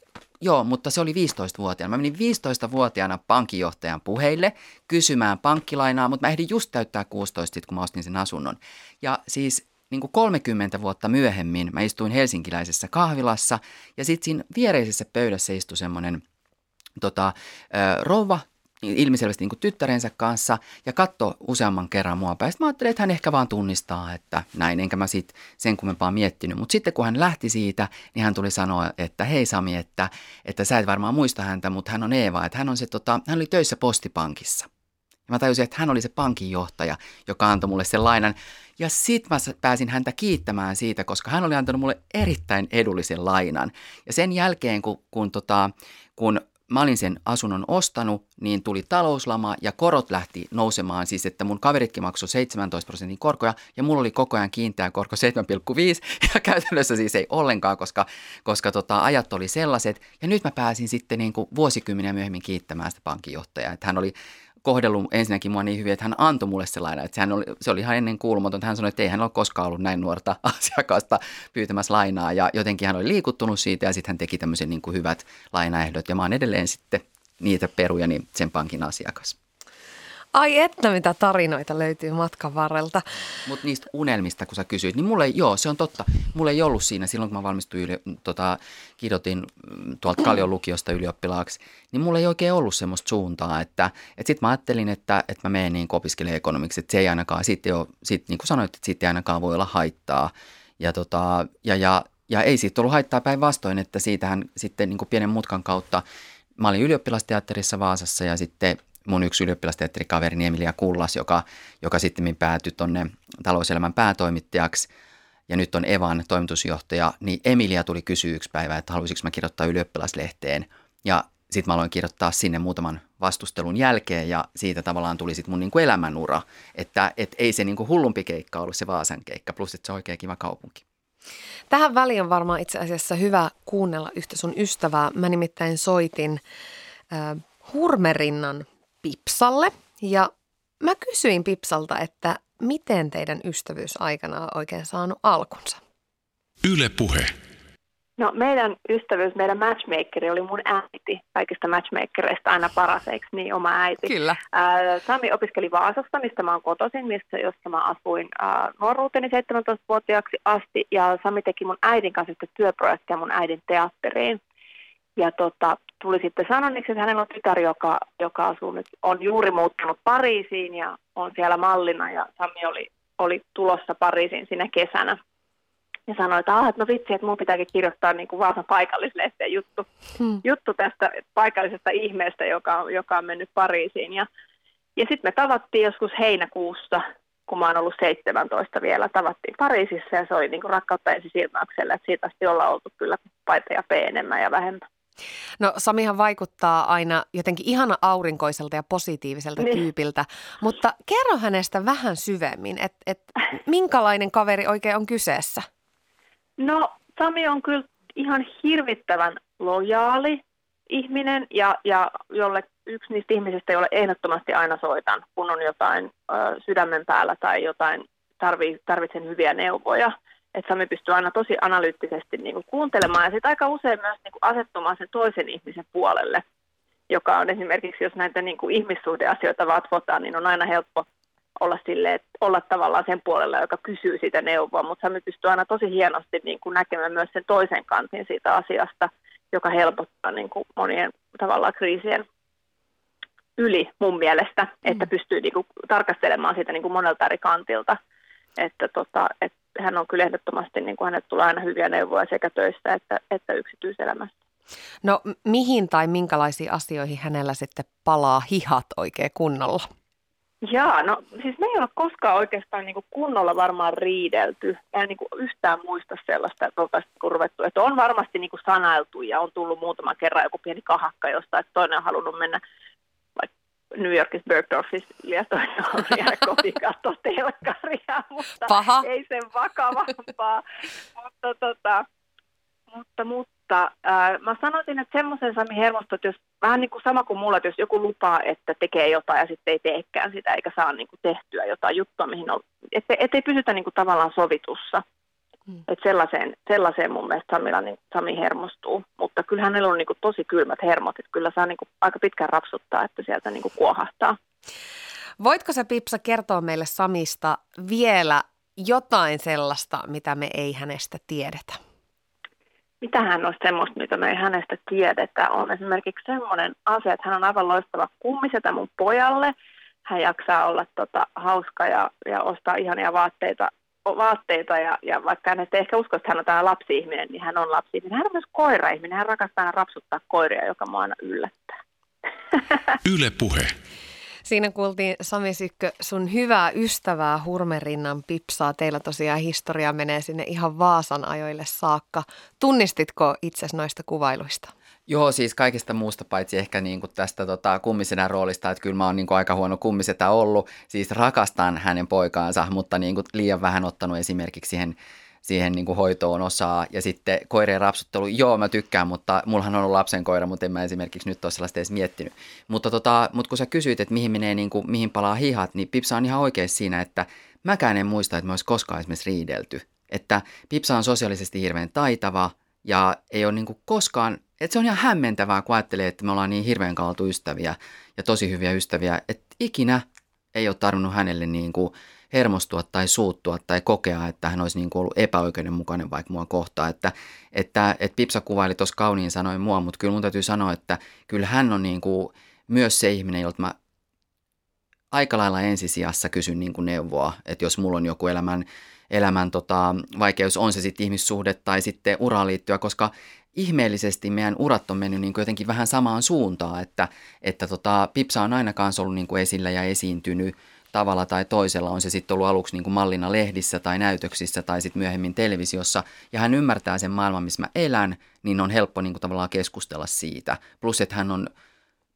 joo, mutta se oli 15-vuotiaana. Mä menin 15-vuotiaana pankinjohtajan puheille kysymään pankkilainaa, mutta mä ehdin just täyttää 16 sit, kun mä ostin sen asunnon. Ja siis niin kuin 30 vuotta myöhemmin mä istuin helsinkiläisessä kahvilassa ja sitten siinä viereisessä pöydässä istui semmoinen tota, rouva, ilmiselvästi niin kuin tyttärensä kanssa ja katso useamman kerran mua päin. Sitten mä ajattelin, että hän ehkä vaan tunnistaa, että näin, enkä mä sit sen kummempaa miettinyt. Mutta sitten kun hän lähti siitä, niin hän tuli sanoa, että hei Sami, että, että sä et varmaan muista häntä, mutta hän on Eeva, että hän, on se, tota, hän oli töissä postipankissa. Ja mä tajusin, että hän oli se pankinjohtaja, joka antoi mulle sen lainan. Ja sit mä pääsin häntä kiittämään siitä, koska hän oli antanut mulle erittäin edullisen lainan. Ja sen jälkeen, kun, kun, tota, kun mä olin sen asunnon ostanut, niin tuli talouslama ja korot lähti nousemaan. Siis että mun kaveritkin maksoi 17 prosentin korkoja ja mulla oli koko ajan kiinteä korko 7,5 ja käytännössä siis ei ollenkaan, koska, koska tota, ajat oli sellaiset. Ja nyt mä pääsin sitten niin kuin vuosikymmeniä myöhemmin kiittämään sitä pankinjohtajaa, että hän oli kohdellut ensinnäkin mua niin hyvin, että hän antoi mulle se laina. Että oli, se oli ihan ennen kuulumaton. Hän sanoi, että ei hän ole koskaan ollut näin nuorta asiakasta pyytämässä lainaa. Ja jotenkin hän oli liikuttunut siitä ja sitten hän teki tämmöisen niin hyvät lainaehdot. Ja mä oon edelleen sitten niitä perujani sen pankin asiakas. Ai että mitä tarinoita löytyy matkan varrelta. Mutta niistä unelmista, kun sä kysyit, niin mulle, joo, se on totta. Mulle ei ollut siinä silloin, kun mä valmistuin, yli, tota, kirjoitin mm, tuolta Kallion lukiosta ylioppilaaksi, niin mulla ei oikein ollut semmoista suuntaa, että, että sitten mä ajattelin, että, että mä menen niin opiskelemaan ekonomiksi, että se ei ainakaan, sitten jo, sit, niin kuin sanoit, että siitä ei ainakaan voi olla haittaa. Ja, tota, ja, ja, ja ei siitä ollut haittaa päinvastoin, että siitähän sitten niin kuin pienen mutkan kautta, mä olin ylioppilasteatterissa Vaasassa ja sitten mun yksi ylioppilasteatterikaveri Emilia Kullas, joka, joka sitten päätyi tuonne talouselämän päätoimittajaksi ja nyt on Evan toimitusjohtaja, niin Emilia tuli kysyä yksi päivä, että haluaisinko mä kirjoittaa ylioppilaslehteen. Ja sitten mä aloin kirjoittaa sinne muutaman vastustelun jälkeen ja siitä tavallaan tuli sitten mun niinku elämänura, että et ei se niinku hullumpi keikka ollut se Vaasan keikka, plus että se on oikein kiva kaupunki. Tähän väliin on varmaan itse asiassa hyvä kuunnella yhtä sun ystävää. Mä nimittäin soitin äh, Hurmerinnan Pipsalle ja mä kysyin Pipsalta, että miten teidän ystävyys aikana on oikein saanut alkunsa? Yle Puhe. No meidän ystävyys, meidän matchmakeri oli mun äiti. Kaikista matchmakereista aina paras, eikö niin, oma äiti. Kyllä. Ää, Sami opiskeli Vaasasta, mistä mä oon kotoisin, missä, jossa mä asuin ää, nuoruuteni 17-vuotiaaksi asti. Ja Sami teki mun äidin kanssa työprojektia mun äidin teatteriin. Ja tota, tuli sitten sanonniksi, että hänellä on tytär, joka, joka asuu nyt, on juuri muuttanut Pariisiin ja on siellä mallina ja Sami oli, oli tulossa Pariisiin sinä kesänä. Ja sanoi, että, ah, että no vitsi, että minun pitääkin kirjoittaa niin kuin Vaasan paikallislehteen juttu, hmm. juttu tästä paikallisesta ihmeestä, joka, on, joka on mennyt Pariisiin. Ja, ja sitten me tavattiin joskus heinäkuussa, kun mä oon ollut 17 vielä, tavattiin Pariisissa ja se oli niin kuin rakkautta ensisilmäyksellä, että siitä asti ollaan oltu kyllä paita ja P enemmän ja vähemmän. No Samihan vaikuttaa aina jotenkin ihana aurinkoiselta ja positiiviselta niin. tyypiltä, mutta kerro hänestä vähän syvemmin, että et, minkälainen kaveri oikein on kyseessä? No Sami on kyllä ihan hirvittävän lojaali ihminen ja, ja jolle yksi niistä ihmisistä, jolle ehdottomasti aina soitan, kun on jotain ö, sydämen päällä tai jotain, tarvii, tarvitsen hyviä neuvoja että Sami pystyy aina tosi analyyttisesti niin kuin kuuntelemaan ja sitten aika usein myös niin kuin asettumaan sen toisen ihmisen puolelle, joka on esimerkiksi, jos näitä niin kuin ihmissuhdeasioita vatvotaan, niin on aina helppo olla, sille, että olla tavallaan sen puolella, joka kysyy sitä neuvoa, mutta Sami pystyy aina tosi hienosti niin kuin näkemään myös sen toisen kantin siitä asiasta, joka helpottaa niin kuin monien tavallaan kriisien yli mun mielestä, mm. että pystyy niin kuin tarkastelemaan sitä niin kuin monelta eri kantilta. Että, tota, että hän on kyllä ehdottomasti, niin kuin hänet tulee aina hyviä neuvoja sekä töissä että, että yksityiselämässä. No mihin tai minkälaisiin asioihin hänellä sitten palaa hihat oikein kunnolla? Jaa, no siis me ei ole koskaan oikeastaan niin kuin kunnolla varmaan riidelty. Mä en niin kuin yhtään muista sellaista, että oltaisiin niin ruvettu. Että on varmasti niin kuin sanailtu ja on tullut muutama kerran joku pieni kahakka jostain, että toinen on halunnut mennä New Yorkissa Bergdorfissa ja kotiin katsoa telkkaria, mutta Paha. ei sen vakavampaa. mutta, tota, mutta, mutta äh, mä sanoisin, että semmoisen Sami hermostot, jos vähän niin kuin sama kuin mulla, että jos joku lupaa, että tekee jotain ja sitten ei teekään sitä eikä saa niin kuin tehtyä jotain juttua, mihin on, ettei, ettei pysytä niin kuin tavallaan sovitussa. Mm. Että sellaiseen, sellaiseen mun mielestä Samilla, niin Sami hermostuu, mutta kyllä hänellä on niin kuin tosi kylmät hermot, että kyllä saa niin kuin aika pitkään rapsuttaa, että sieltä niin kuin kuohahtaa. Voitko sä Pipsa kertoa meille Samista vielä jotain sellaista, mitä me ei hänestä tiedetä? Mitähän on semmoista, mitä me ei hänestä tiedetä, on esimerkiksi semmoinen asia, että hän on aivan loistava kummisetä mun pojalle. Hän jaksaa olla tota, hauska ja, ja ostaa ihania vaatteita, vaatteita ja, ja vaikka hän ei ehkä usko, että hän on tämä lapsi-ihminen, niin hän on lapsi-ihminen. Hän on myös koira-ihminen, hän rakastaa aina rapsuttaa koiria, joka mua aina yllättää. Yle Puhe. Siinä kuultiin Sami Sykkö sun hyvää ystävää Hurmerinnan Pipsaa. Teillä tosiaan historia menee sinne ihan Vaasan ajoille saakka. Tunnistitko itses noista kuvailuista? Joo, siis kaikista muusta paitsi ehkä niin kuin tästä tota, kummisenä roolista, että kyllä mä oon niin kuin aika huono kummisetä ollut. Siis rakastan hänen poikaansa, mutta niin kuin liian vähän ottanut esimerkiksi siihen siihen niin kuin hoitoon osaa. Ja sitten koirien rapsuttelu, joo mä tykkään, mutta mullahan on ollut lapsen koira, mutta en mä esimerkiksi nyt ole sellaista edes miettinyt. Mutta, tota, mutta kun sä kysyit, että mihin menee, niin kuin, mihin palaa hihat, niin Pipsa on ihan oikein siinä, että mäkään en muista, että me olisi koskaan esimerkiksi riidelty. Että Pipsa on sosiaalisesti hirveän taitava ja ei ole niin koskaan, että se on ihan hämmentävää, kun ajattelee, että me ollaan niin hirveän kaltu ystäviä ja tosi hyviä ystäviä, että ikinä ei ole tarvinnut hänelle niin kuin hermostua tai suuttua tai kokea, että hän olisi niin kuin ollut epäoikeudenmukainen vaikka mua kohtaan. Että, että, että Pipsa kuvaili tuossa kauniin sanoin mua, mutta kyllä mun täytyy sanoa, että kyllä hän on niin kuin myös se ihminen, jolta mä aika lailla ensisijassa kysyn niin kuin neuvoa, että jos mulla on joku elämän, elämän tota, vaikeus, on se sitten ihmissuhde tai sitten uraan liittyä, koska ihmeellisesti meidän urat on mennyt niin kuin jotenkin vähän samaan suuntaan, että, että tota, Pipsa on aina kanssa ollut niin kuin esillä ja esiintynyt tavalla tai toisella, on se sitten ollut aluksi niin kuin mallina lehdissä tai näytöksissä tai sitten myöhemmin televisiossa, ja hän ymmärtää sen maailman, missä mä elän, niin on helppo niin kuin tavallaan keskustella siitä. Plus, että hän on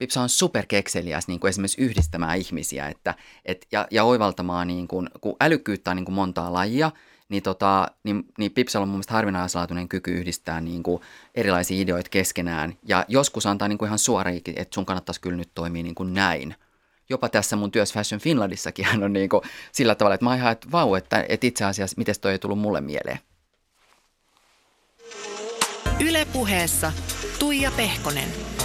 Pipsa on superkekseliäs niin kuin esimerkiksi yhdistämään ihmisiä että, et, ja, ja oivaltamaan, niin kuin, kun älykkyyttä on niin kuin montaa lajia, niin, tota, niin, niin Pipsalla on mun mielestä harvinaislaatuinen kyky yhdistää niin kuin erilaisia ideoita keskenään. Ja joskus antaa niin kuin ihan suoraan, että sun kannattaisi kyllä nyt toimia niin kuin näin jopa tässä mun työssä Fashion Finlandissakin hän on niin kuin sillä tavalla, että mä ihan, että vau, että, että itse asiassa miten toi ei tullut mulle mieleen. Yle puheessa Tuija Pehkonen.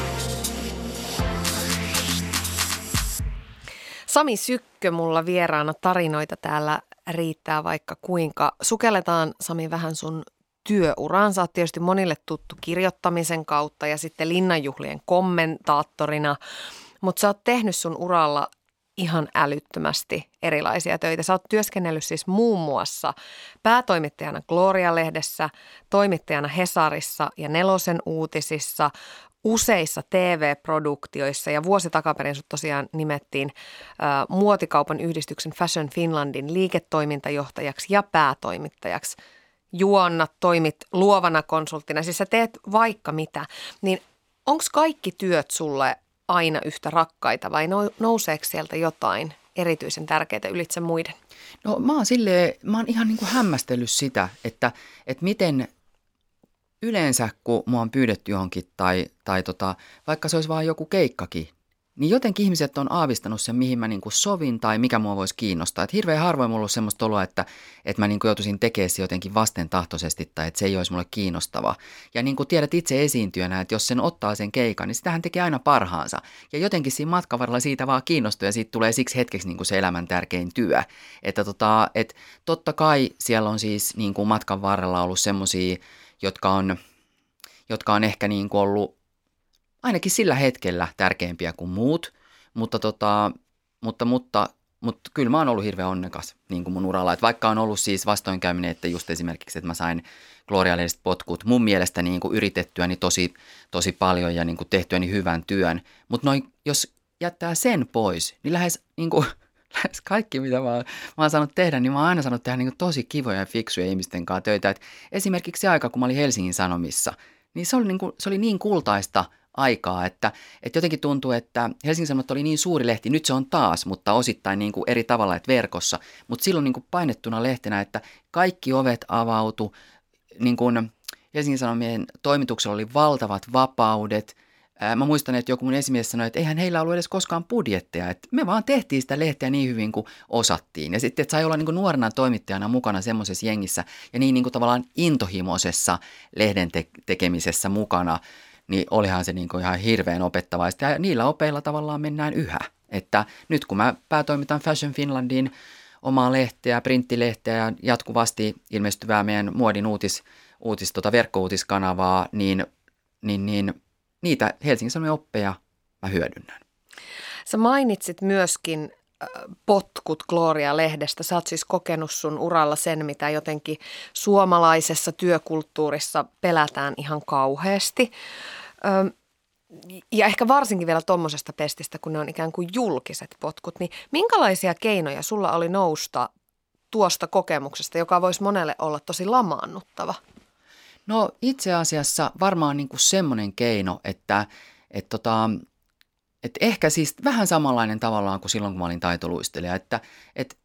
Sami Sykkö mulla vieraana tarinoita täällä riittää vaikka kuinka. Sukelletaan Sami vähän sun työuraan. Sä oot tietysti monille tuttu kirjoittamisen kautta ja sitten linnanjuhlien kommentaattorina. Mutta sä oot tehnyt sun uralla ihan älyttömästi erilaisia töitä. Sä oot työskennellyt siis muun muassa päätoimittajana Gloria-lehdessä, toimittajana Hesarissa ja Nelosen uutisissa, useissa TV-produktioissa ja vuosi takaperin sut tosiaan nimettiin ä, muotikaupan yhdistyksen Fashion Finlandin liiketoimintajohtajaksi ja päätoimittajaksi. Juonna toimit luovana konsulttina, siis sä teet vaikka mitä, niin onko kaikki työt sulle aina yhtä rakkaita vai nouseeko sieltä jotain erityisen tärkeää ylitse muiden? No mä oon silleen, mä oon ihan niin kuin hämmästellyt sitä, että, että miten yleensä kun mua on pyydetty johonkin tai, tai tota, vaikka se olisi vain joku keikkakin, niin jotenkin ihmiset on aavistanut sen, mihin mä niinku sovin tai mikä mua voisi kiinnostaa. Et hirveän harvoin mulla on semmoista oloa, että, että mä niinku joutuisin tekemään se jotenkin vastentahtoisesti tai että se ei olisi mulle kiinnostava. Ja niin kuin tiedät itse esiintyjänä, että jos sen ottaa sen keikan, niin sitähän tekee aina parhaansa. Ja jotenkin siinä matkan varrella siitä vaan kiinnostuu ja siitä tulee siksi hetkeksi niinku se elämän tärkein työ. Että tota, et totta kai siellä on siis niinku matkan varrella ollut semmoisia, jotka on, jotka on ehkä niinku ollut ainakin sillä hetkellä tärkeämpiä kuin muut, mutta, tota, mutta, mutta, mutta kyllä mä oon ollut hirveän onnekas niin kuin mun uralla. Et vaikka on ollut siis vastoinkäyminen, että just esimerkiksi, että mä sain gloria potkut mun mielestä niin kuin yritettyäni tosi, tosi paljon ja niin kuin tehtyäni hyvän työn. Mutta noin, jos jättää sen pois, niin lähes, niin kuin, lähes kaikki, mitä mä oon, mä oon saanut tehdä, niin mä oon aina saanut tehdä niin tosi kivoja ja fiksuja ihmisten kanssa töitä. Et esimerkiksi se aika, kun mä olin Helsingin Sanomissa, niin se oli niin, kuin, se oli niin kultaista – aikaa, että, että jotenkin tuntuu, että Helsingin Sanomat oli niin suuri lehti, nyt se on taas, mutta osittain niin kuin eri tavalla, että verkossa, mutta silloin niin kuin painettuna lehtenä, että kaikki ovet avautu, niin kuin Helsingin Sanomien toimituksella oli valtavat vapaudet, Mä muistan, että joku mun esimies sanoi, että eihän heillä ollut edes koskaan budjetteja, että me vaan tehtiin sitä lehteä niin hyvin kuin osattiin. Ja sitten, että sai olla niin kuin nuorena toimittajana mukana semmoisessa jengissä ja niin, niin kuin tavallaan intohimoisessa lehden te- tekemisessä mukana, niin olihan se niin kuin ihan hirveän opettavaista. Ja niillä opeilla tavallaan mennään yhä. Että nyt kun mä päätoimitan Fashion Finlandin omaa lehteä, printtilehteä ja jatkuvasti ilmestyvää meidän muodin uutis, uutis tota verkkouutiskanavaa, niin, niin, niin niitä Helsingin Sanomien oppeja mä hyödynnän. Sä mainitsit myöskin potkut Gloria-lehdestä. Sä oot siis kokenut sun uralla sen, mitä jotenkin suomalaisessa työkulttuurissa pelätään ihan kauheasti. Ja ehkä varsinkin vielä tuommoisesta pestistä, kun ne on ikään kuin julkiset potkut, niin minkälaisia keinoja sulla oli nousta tuosta kokemuksesta, joka voisi monelle olla tosi lamaannuttava? No itse asiassa varmaan niin semmoinen keino, että, että tota, et ehkä siis vähän samanlainen tavallaan kuin silloin, kun mä olin taitoluistelija, että et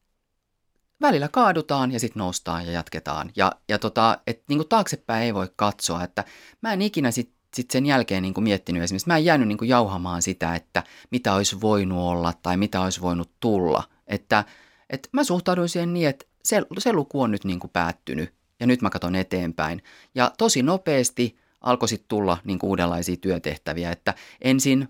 välillä kaadutaan ja sitten noustaan ja jatketaan. Ja, ja tota, että niin taaksepäin ei voi katsoa, että mä en ikinä sitten sit sen jälkeen niin kuin miettinyt esimerkiksi, mä en jäänyt niin kuin jauhamaan sitä, että mitä olisi voinut olla tai mitä olisi voinut tulla. Että, että mä suhtauduin siihen niin, että se, se luku on nyt niin kuin päättynyt ja nyt mä katson eteenpäin. Ja tosi nopeasti alkoi sitten tulla niin uudenlaisia työtehtäviä, että ensin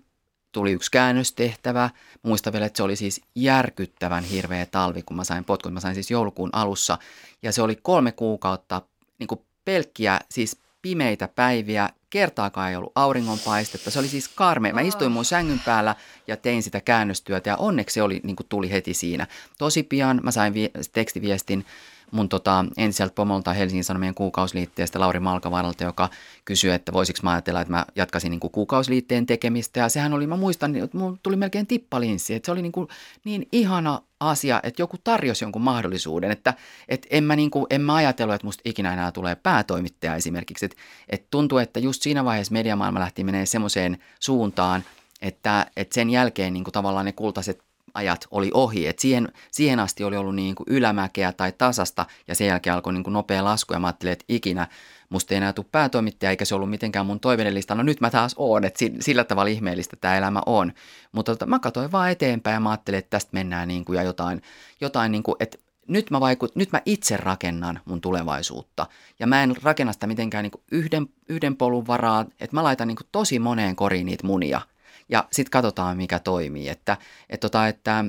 tuli yksi käännöstehtävä. Muista vielä, että se oli siis järkyttävän hirveä talvi, kun mä sain potkut. Mä sain siis joulukuun alussa ja se oli kolme kuukautta niin kuin pelkkiä, siis pimeitä päiviä. Kertaakaan ei ollut auringonpaistetta. Se oli siis karme. Mä istuin mun sängyn päällä ja tein sitä käännöstyötä ja onneksi se oli, niin kuin tuli heti siinä. Tosi pian mä sain vi- tekstiviestin mun tota, entiseltä pomolta Helsingin Sanomien kuukausliitteestä Lauri Malkavaaralta, joka kysyi, että voisiko mä ajatella, että mä jatkaisin niin kuin kuukausliitteen tekemistä. Ja sehän oli, mä muistan, että mun tuli melkein tippalinssi, että se oli niin, kuin niin ihana asia, että joku tarjosi jonkun mahdollisuuden, että, että en, mä niin kuin, en mä ajatellut, että musta ikinä enää tulee päätoimittaja esimerkiksi. Että, että tuntuu, että just siinä vaiheessa mediamaailma lähti menee semmoiseen suuntaan, että, että sen jälkeen niin kuin tavallaan ne kultaiset ajat oli ohi. Et siihen, siihen asti oli ollut niin kuin ylämäkeä tai tasasta ja sen jälkeen alkoi niin kuin nopea lasku ja mä ajattelin, että ikinä musta ei enää tule päätoimittaja eikä se ollut mitenkään mun toiveiden listalla. No nyt mä taas oon, että sillä tavalla ihmeellistä tämä elämä on. Mutta tota, mä katsoin vaan eteenpäin ja mä ajattelin, että tästä mennään niin kuin ja jotain, jotain niin kuin, että nyt mä, vaikut, nyt mä itse rakennan mun tulevaisuutta. Ja mä en rakenna sitä mitenkään niin yhden, yhden polun varaa, että mä laitan niin tosi moneen koriin niitä munia – ja sitten katsotaan, mikä toimii. Että, et tota, että,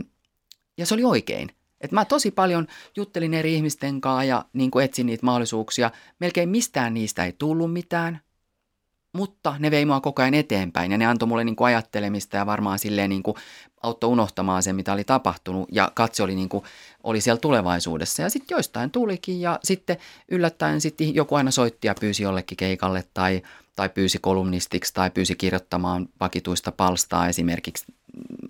ja se oli oikein. Et mä tosi paljon juttelin eri ihmisten kanssa ja niin kuin etsin niitä mahdollisuuksia. Melkein mistään niistä ei tullut mitään, mutta ne vei mua koko ajan eteenpäin ja ne antoi mulle niin kuin ajattelemista ja varmaan silleen niin kuin auttoi unohtamaan sen, mitä oli tapahtunut ja katse oli, niin kuin, oli siellä tulevaisuudessa. Ja sitten joistain tulikin ja sitten yllättäen sitten joku aina soitti ja pyysi jollekin keikalle tai, tai pyysi kolumnistiksi tai pyysi kirjoittamaan vakituista palstaa esimerkiksi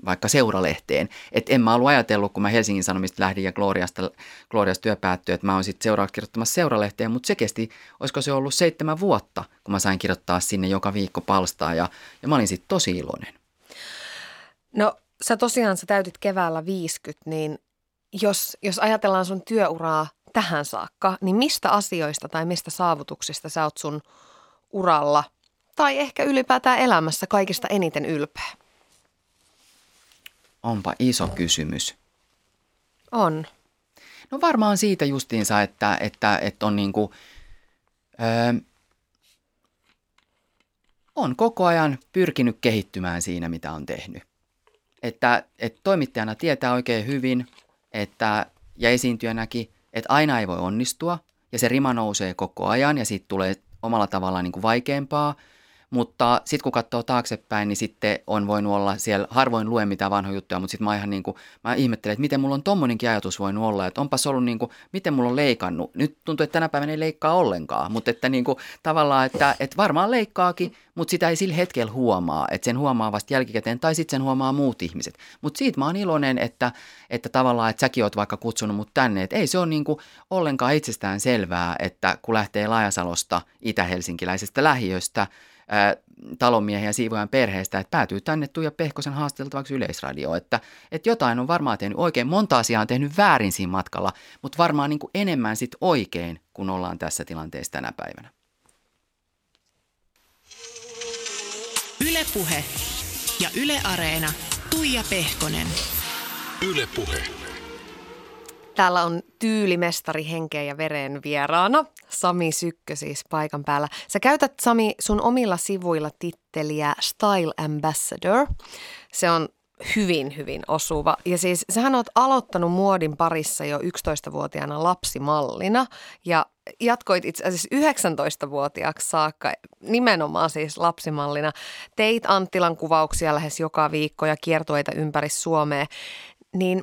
vaikka seuralehteen. Että en mä ollut ajatellut, kun mä Helsingin Sanomista lähdin ja Gloriasta, Gloriasta työ päättyi, että mä oon sitten seuraavaksi kirjoittamassa seuralehteen, mutta se kesti, olisiko se ollut seitsemän vuotta, kun mä sain kirjoittaa sinne joka viikko palstaa ja, ja mä olin sitten tosi iloinen. No sä tosiaan sä täytit keväällä 50, niin jos, jos ajatellaan sun työuraa tähän saakka, niin mistä asioista tai mistä saavutuksista sä oot sun uralla tai ehkä ylipäätään elämässä kaikista eniten ylpeä? Onpa iso kysymys. On. No varmaan siitä justiinsa, että, että, että on niin kuin, öö, on koko ajan pyrkinyt kehittymään siinä, mitä on tehnyt. Että, että toimittajana tietää oikein hyvin, että, ja esiintyjänäkin, että aina ei voi onnistua, ja se rima nousee koko ajan, ja siitä tulee omalla tavallaan niin kuin vaikeampaa – mutta sitten kun katsoo taaksepäin, niin sitten on voinut olla siellä, harvoin luen mitään vanhoja juttuja, mutta sitten mä ihan niin kuin, mä ihmettelen, että miten mulla on tommonenkin ajatus voinut olla, että onpas ollut niin kuin, miten mulla on leikannut. Nyt tuntuu, että tänä päivänä ei leikkaa ollenkaan, mutta että niin kuin, tavallaan, että, että varmaan leikkaakin, mutta sitä ei sillä hetkellä huomaa, että sen huomaa vasta jälkikäteen tai sitten sen huomaa muut ihmiset. Mutta siitä mä oon iloinen, että, että tavallaan, että säkin oot vaikka kutsunut mut tänne, että ei se ole niin kuin ollenkaan itsestään selvää, että kun lähtee Laajasalosta itä-helsinkiläisestä lähiöstä – talonmiehen ja siivojan perheestä, että päätyy tänne Tuija Pehkosen haasteltavaksi yleisradioon. Että, että jotain on varmaan tehnyt oikein, monta asiaa on tehnyt väärin siinä matkalla, mutta varmaan niin kuin enemmän sit oikein, kun ollaan tässä tilanteessa tänä päivänä. Ylepuhe ja Yle Areena. Tuija Pehkonen. Ylepuhe. Täällä on tyylimestari henkeä ja veren vieraana. Sami Sykkö siis paikan päällä. Sä käytät Sami sun omilla sivuilla titteliä Style Ambassador. Se on hyvin, hyvin osuva. Ja siis sähän oot aloittanut muodin parissa jo 11-vuotiaana lapsimallina ja jatkoit itse asiassa 19-vuotiaaksi saakka nimenomaan siis lapsimallina. Teit Anttilan kuvauksia lähes joka viikko ja kiertueita ympäri Suomea. Niin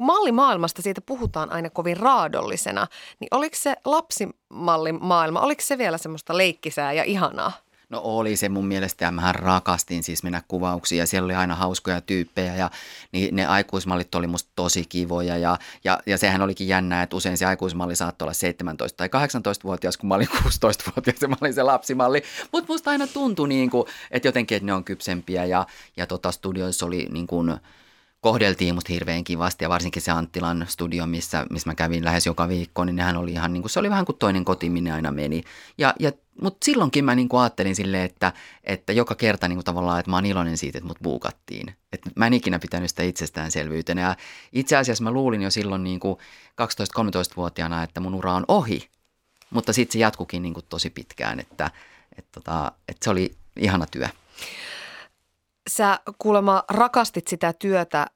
mallimaailmasta siitä puhutaan aina kovin raadollisena, niin oliko se lapsimallimaailma, oliko se vielä semmoista leikkisää ja ihanaa? No oli se mun mielestä ja mähän rakastin siis mennä kuvauksiin ja siellä oli aina hauskoja tyyppejä ja niin ne aikuismallit oli musta tosi kivoja ja, ja, ja sehän olikin jännää, että usein se aikuismalli saattoi olla 17 tai 18-vuotias, kun mä olin 16-vuotias ja mä olin se lapsimalli. Mutta musta aina tuntui niin kuin, että jotenkin, että ne on kypsempiä ja, ja tota studioissa oli niin kuin, kohdeltiin musta hirveän kivasti ja varsinkin se Anttilan studio, missä, missä mä kävin lähes joka viikko, niin nehän oli ihan niin kuin, se oli vähän kuin toinen koti, minne aina meni. Ja, ja, mutta silloinkin mä niin kuin ajattelin silleen, että, että joka kerta niin kuin tavallaan, että mä oon iloinen siitä, että mut buukattiin. Että mä en ikinä pitänyt sitä itsestäänselvyytenä. Ja itse asiassa mä luulin jo silloin niin kuin 12-13-vuotiaana, että mun ura on ohi. Mutta sitten se jatkukin niin kuin tosi pitkään, että, että, tota, että se oli ihana työ. Sä kuulemma rakastit sitä työtä,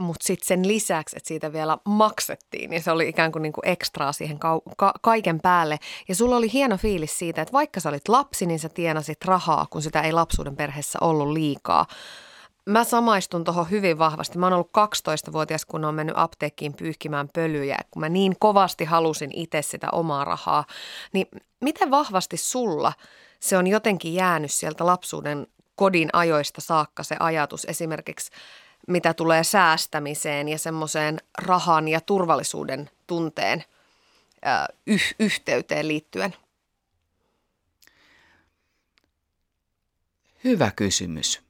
mutta sitten sen lisäksi, että siitä vielä maksettiin, niin se oli ikään kuin, niin kuin ekstraa siihen ka- ka- kaiken päälle. Ja sulla oli hieno fiilis siitä, että vaikka sä olit lapsi, niin sä tienasit rahaa, kun sitä ei lapsuuden perheessä ollut liikaa. Mä samaistun tuohon hyvin vahvasti. Mä oon ollut 12-vuotias, kun on mennyt apteekkiin pyyhkimään pölyjä, kun mä niin kovasti halusin itse sitä omaa rahaa. Niin miten vahvasti sulla se on jotenkin jäänyt sieltä lapsuuden kodin ajoista saakka se ajatus esimerkiksi, mitä tulee säästämiseen ja semmoiseen rahan ja turvallisuuden tunteen yh- yhteyteen liittyen? Hyvä kysymys.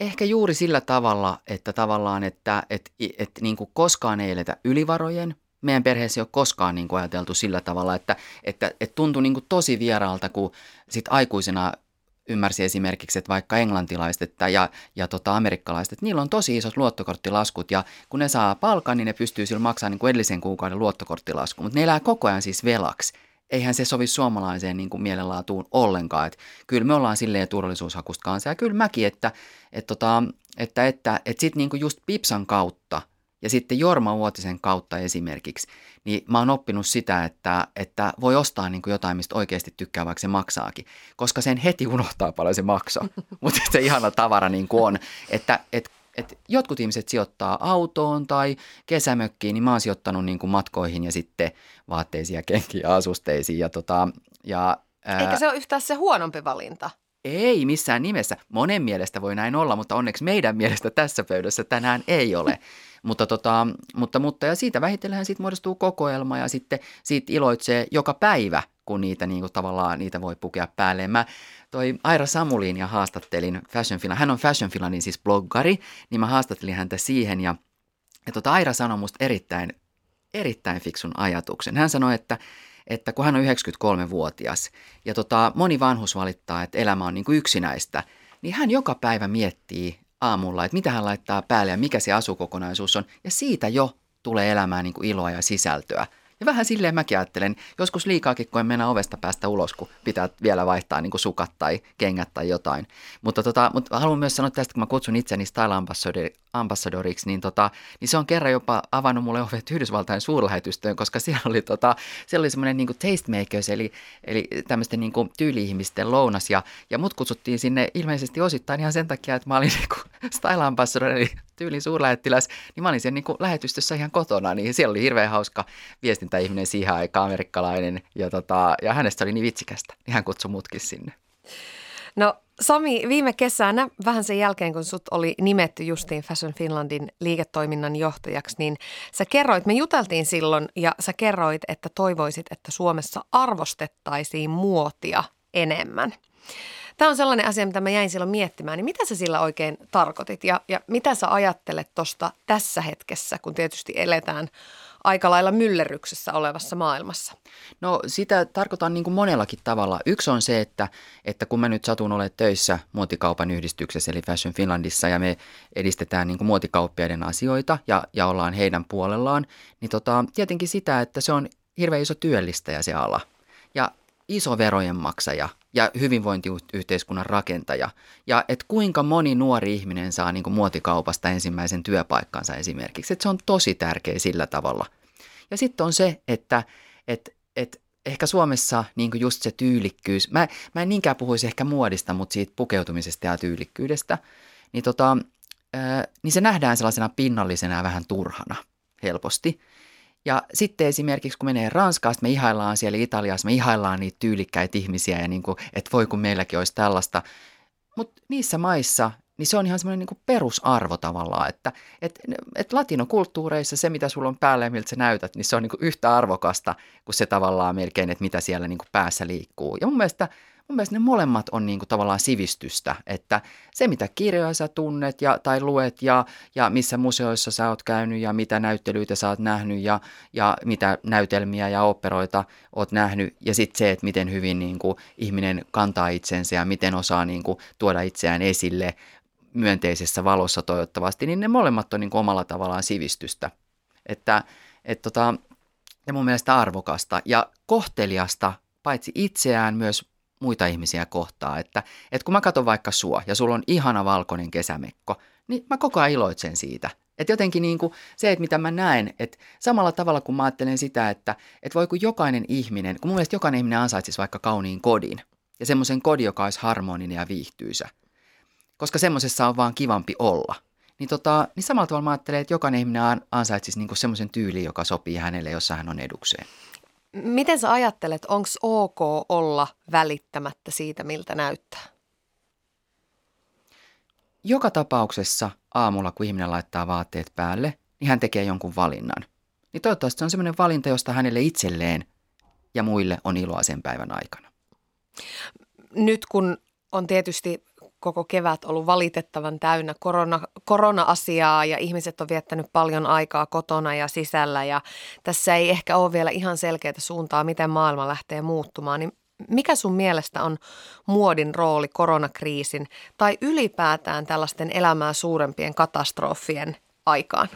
Ehkä juuri sillä tavalla, että tavallaan, että, että, että niin kuin koskaan ei eletä ylivarojen. Meidän perheessä ei ole koskaan niin kuin ajateltu sillä tavalla, että, että, että tuntui niin kuin tosi vieraalta, kun sit aikuisena ymmärsi esimerkiksi, että vaikka englantilaiset ja, ja tota, amerikkalaiset, että niillä on tosi isot luottokorttilaskut ja kun ne saa palkan, niin ne pystyy sillä maksamaan niin kuin edellisen kuukauden luottokorttilasku, mutta ne elää koko ajan siis velaksi. Eihän se sovi suomalaiseen niin kuin mielenlaatuun ollenkaan. että kyllä me ollaan silleen turvallisuushakusta kanssa ja kyllä mäkin, että, että, tota, että, että, että, että sitten niin just Pipsan kautta – ja sitten Jorma Uotisen kautta esimerkiksi, niin mä oon oppinut sitä, että, että voi ostaa niin kuin jotain, mistä oikeasti tykkää, vaikka se maksaakin. Koska sen heti unohtaa paljon se maksaa. Mutta se ihana tavara niin kuin on, että et, et jotkut ihmiset sijoittaa autoon tai kesämökkiin, niin mä oon sijoittanut niin kuin matkoihin ja sitten vaatteisiin ja kenkiin ja asusteisiin. Ja tota, ja, ää, Eikä se ole yhtään se huonompi valinta. Ei missään nimessä. Monen mielestä voi näin olla, mutta onneksi meidän mielestä tässä pöydässä tänään ei ole. Mutta, tota, mutta, mutta ja siitä vähitellen siitä muodostuu kokoelma ja sitten siitä iloitsee joka päivä, kun niitä niin kuin tavallaan niitä voi pukea päälleen. Mä toi Aira Samulin ja haastattelin Fashion Finland, hän on Fashion Finlandin siis bloggari, niin mä haastattelin häntä siihen ja, ja tota Aira sanoi musta erittäin, erittäin fiksun ajatuksen. Hän sanoi, että että kun hän on 93-vuotias ja tota, moni vanhus valittaa, että elämä on niin kuin yksinäistä, niin hän joka päivä miettii aamulla, että mitä hän laittaa päälle ja mikä se asukokonaisuus on. Ja siitä jo tulee elämään niin kuin iloa ja sisältöä. Ja vähän silleen mäkin ajattelen, joskus liikaakin, kun en mennä ovesta päästä ulos, kun pitää vielä vaihtaa niin kuin sukat tai kengät tai jotain. Mutta, tota, mutta haluan myös sanoa tästä, kun mä kutsun itseni Style Ambassadoriksi, niin, tota, niin se on kerran jopa avannut mulle ovet Yhdysvaltain suurlähetystöön, koska siellä oli, tota, siellä oli semmoinen niin tastemakers, eli, eli tämmöisten niin kuin tyyli-ihmisten lounas. Ja, ja mut kutsuttiin sinne ilmeisesti osittain ihan sen takia, että mä olin niin kuin Style Ambassador, eli tyylin suurlähettiläs, niin mä olin siellä niin kuin lähetystössä ihan kotona, niin siellä oli hirveän hauska viestintäihminen siihen aikaan, amerikkalainen, ja, tota, ja hänestä oli niin vitsikästä, niin hän kutsui mutkin sinne. No Sami, viime kesänä, vähän sen jälkeen kun sut oli nimetty justiin Fashion Finlandin liiketoiminnan johtajaksi, niin sä kerroit, me juteltiin silloin ja sä kerroit, että toivoisit, että Suomessa arvostettaisiin muotia enemmän. Tämä on sellainen asia, mitä mä jäin silloin miettimään, niin mitä sä sillä oikein tarkoitit ja, ja mitä sä ajattelet tuosta tässä hetkessä, kun tietysti eletään aika lailla myllerryksessä olevassa maailmassa? No sitä tarkoitan niin kuin monellakin tavalla. Yksi on se, että, että kun mä nyt satun olemaan töissä muotikaupan yhdistyksessä eli Fashion Finlandissa ja me edistetään niin kuin muotikauppiaiden asioita ja, ja ollaan heidän puolellaan, niin tota, tietenkin sitä, että se on hirveän iso työllistäjä se ala. Ja iso verojen maksaja ja hyvinvointiyhteiskunnan rakentaja. Ja että kuinka moni nuori ihminen saa niin kuin muotikaupasta ensimmäisen työpaikkansa esimerkiksi. Että se on tosi tärkeä sillä tavalla. Ja sitten on se, että et, et ehkä Suomessa niin kuin just se tyylikkyys, mä, mä en niinkään puhuisi ehkä muodista, mutta siitä pukeutumisesta ja tyylikkyydestä, niin, tota, ää, niin se nähdään sellaisena pinnallisena ja vähän turhana helposti. Ja sitten esimerkiksi kun menee Ranskaan, me ihaillaan siellä Italiassa, me ihaillaan niitä tyylikkäitä ihmisiä ja niin kuin, että voi kun meilläkin olisi tällaista. Mutta niissä maissa niin se on ihan semmoinen niin perusarvo tavallaan, että et, et latinokulttuureissa se, mitä sulla on päällä ja miltä sä näytät, niin se on niin yhtä arvokasta kuin se tavallaan melkein, että mitä siellä niin päässä liikkuu. Ja mun mielestä mun mielestä ne molemmat on niin kuin tavallaan sivistystä, että se mitä kirjoja sä tunnet ja, tai luet ja, ja missä museoissa sä oot käynyt ja mitä näyttelyitä sä oot nähnyt ja, ja mitä näytelmiä ja operoita oot nähnyt ja sitten se, että miten hyvin niin kuin ihminen kantaa itsensä ja miten osaa niin kuin tuoda itseään esille myönteisessä valossa toivottavasti, niin ne molemmat on niin kuin omalla tavallaan sivistystä. Että et tota, ja mun mielestä arvokasta ja kohteliasta paitsi itseään myös muita ihmisiä kohtaa. Että, että kun mä katson vaikka sua ja sulla on ihana valkoinen kesämekko, niin mä koko ajan iloitsen siitä. Että jotenkin niin kuin se, että mitä mä näen, että samalla tavalla kun mä ajattelen sitä, että, että voi kun jokainen ihminen, kun mun mielestä jokainen ihminen ansaitsisi vaikka kauniin kodin ja semmoisen kodin, joka olisi harmoninen ja viihtyisä, koska semmoisessa on vaan kivampi olla. Niin, tota, niin samalla tavalla mä ajattelen, että jokainen ihminen ansaitsisi niin semmoisen tyyliin, joka sopii hänelle, jossa hän on edukseen. Miten sä ajattelet, onko ok olla välittämättä siitä, miltä näyttää? Joka tapauksessa aamulla, kun ihminen laittaa vaatteet päälle, niin hän tekee jonkun valinnan. Niin toivottavasti se on sellainen valinta, josta hänelle itselleen ja muille on iloa sen päivän aikana. Nyt kun on tietysti koko kevät ollut valitettavan täynnä korona, korona-asiaa ja ihmiset on viettänyt paljon aikaa kotona ja sisällä ja tässä ei ehkä ole vielä ihan selkeää suuntaa, miten maailma lähtee muuttumaan, niin mikä sun mielestä on muodin rooli koronakriisin tai ylipäätään tällaisten elämää suurempien katastrofien aikaan?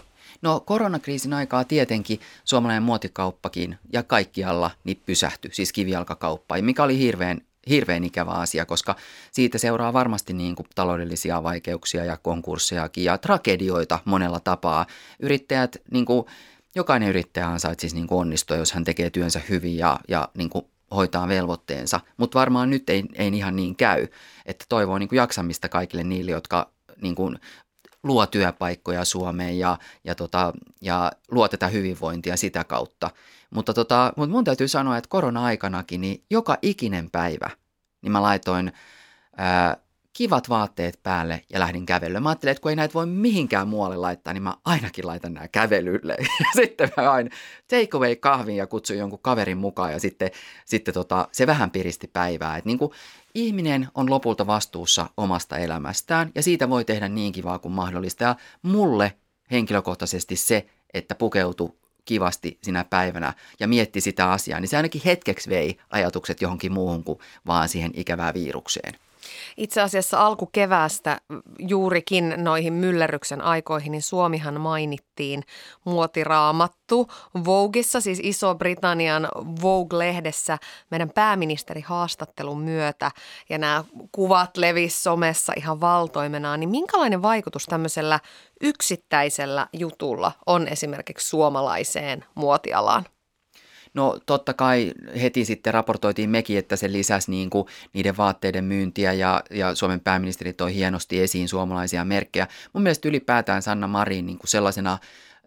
No koronakriisin aikaa tietenkin suomalainen muotikauppakin ja kaikkialla niin pysähtyi, siis kivijalkakauppa, mikä oli hirveän hirveän ikävä asia, koska siitä seuraa varmasti niin kuin taloudellisia vaikeuksia ja konkurssejakin ja tragedioita monella tapaa. Yrittäjät, niin kuin, jokainen yrittäjä ansaitsisi niin kuin onnistua, jos hän tekee työnsä hyvin ja, ja niin kuin hoitaa velvoitteensa, mutta varmaan nyt ei, ei ihan niin käy, että toivoo niin kuin jaksamista kaikille niille, jotka niin kuin luo työpaikkoja Suomeen ja, ja, tota, ja luo tätä hyvinvointia sitä kautta. Mutta, tota, mutta mun täytyy sanoa, että korona-aikanakin niin joka ikinen päivä niin mä laitoin ää, kivat vaatteet päälle ja lähdin kävelylle. Mä ajattelin, että kun ei näitä voi mihinkään muualle laittaa, niin mä ainakin laitan nämä kävelylle. Ja sitten mä aina take away kahvin ja kutsuin jonkun kaverin mukaan ja sitten, sitten tota, se vähän piristi päivää. Että niin kuin ihminen on lopulta vastuussa omasta elämästään ja siitä voi tehdä niin kivaa kuin mahdollista. Ja mulle henkilökohtaisesti se, että pukeutu kivasti sinä päivänä ja mietti sitä asiaa, niin se ainakin hetkeksi vei ajatukset johonkin muuhun kuin vaan siihen ikävään virukseen. Itse asiassa alkukeväästä juurikin noihin myllerryksen aikoihin, niin Suomihan mainittiin muotiraamattu Vogueissa, siis Iso-Britannian Vogue-lehdessä meidän pääministeri haastattelun myötä ja nämä kuvat levis somessa ihan valtoimenaan, niin minkälainen vaikutus tämmöisellä yksittäisellä jutulla on esimerkiksi suomalaiseen muotialaan? No totta kai heti sitten raportoitiin mekin, että se lisäsi niin kuin niiden vaatteiden myyntiä ja, ja Suomen pääministeri toi hienosti esiin suomalaisia merkkejä. Mun mielestä ylipäätään Sanna Marin niin kuin sellaisena,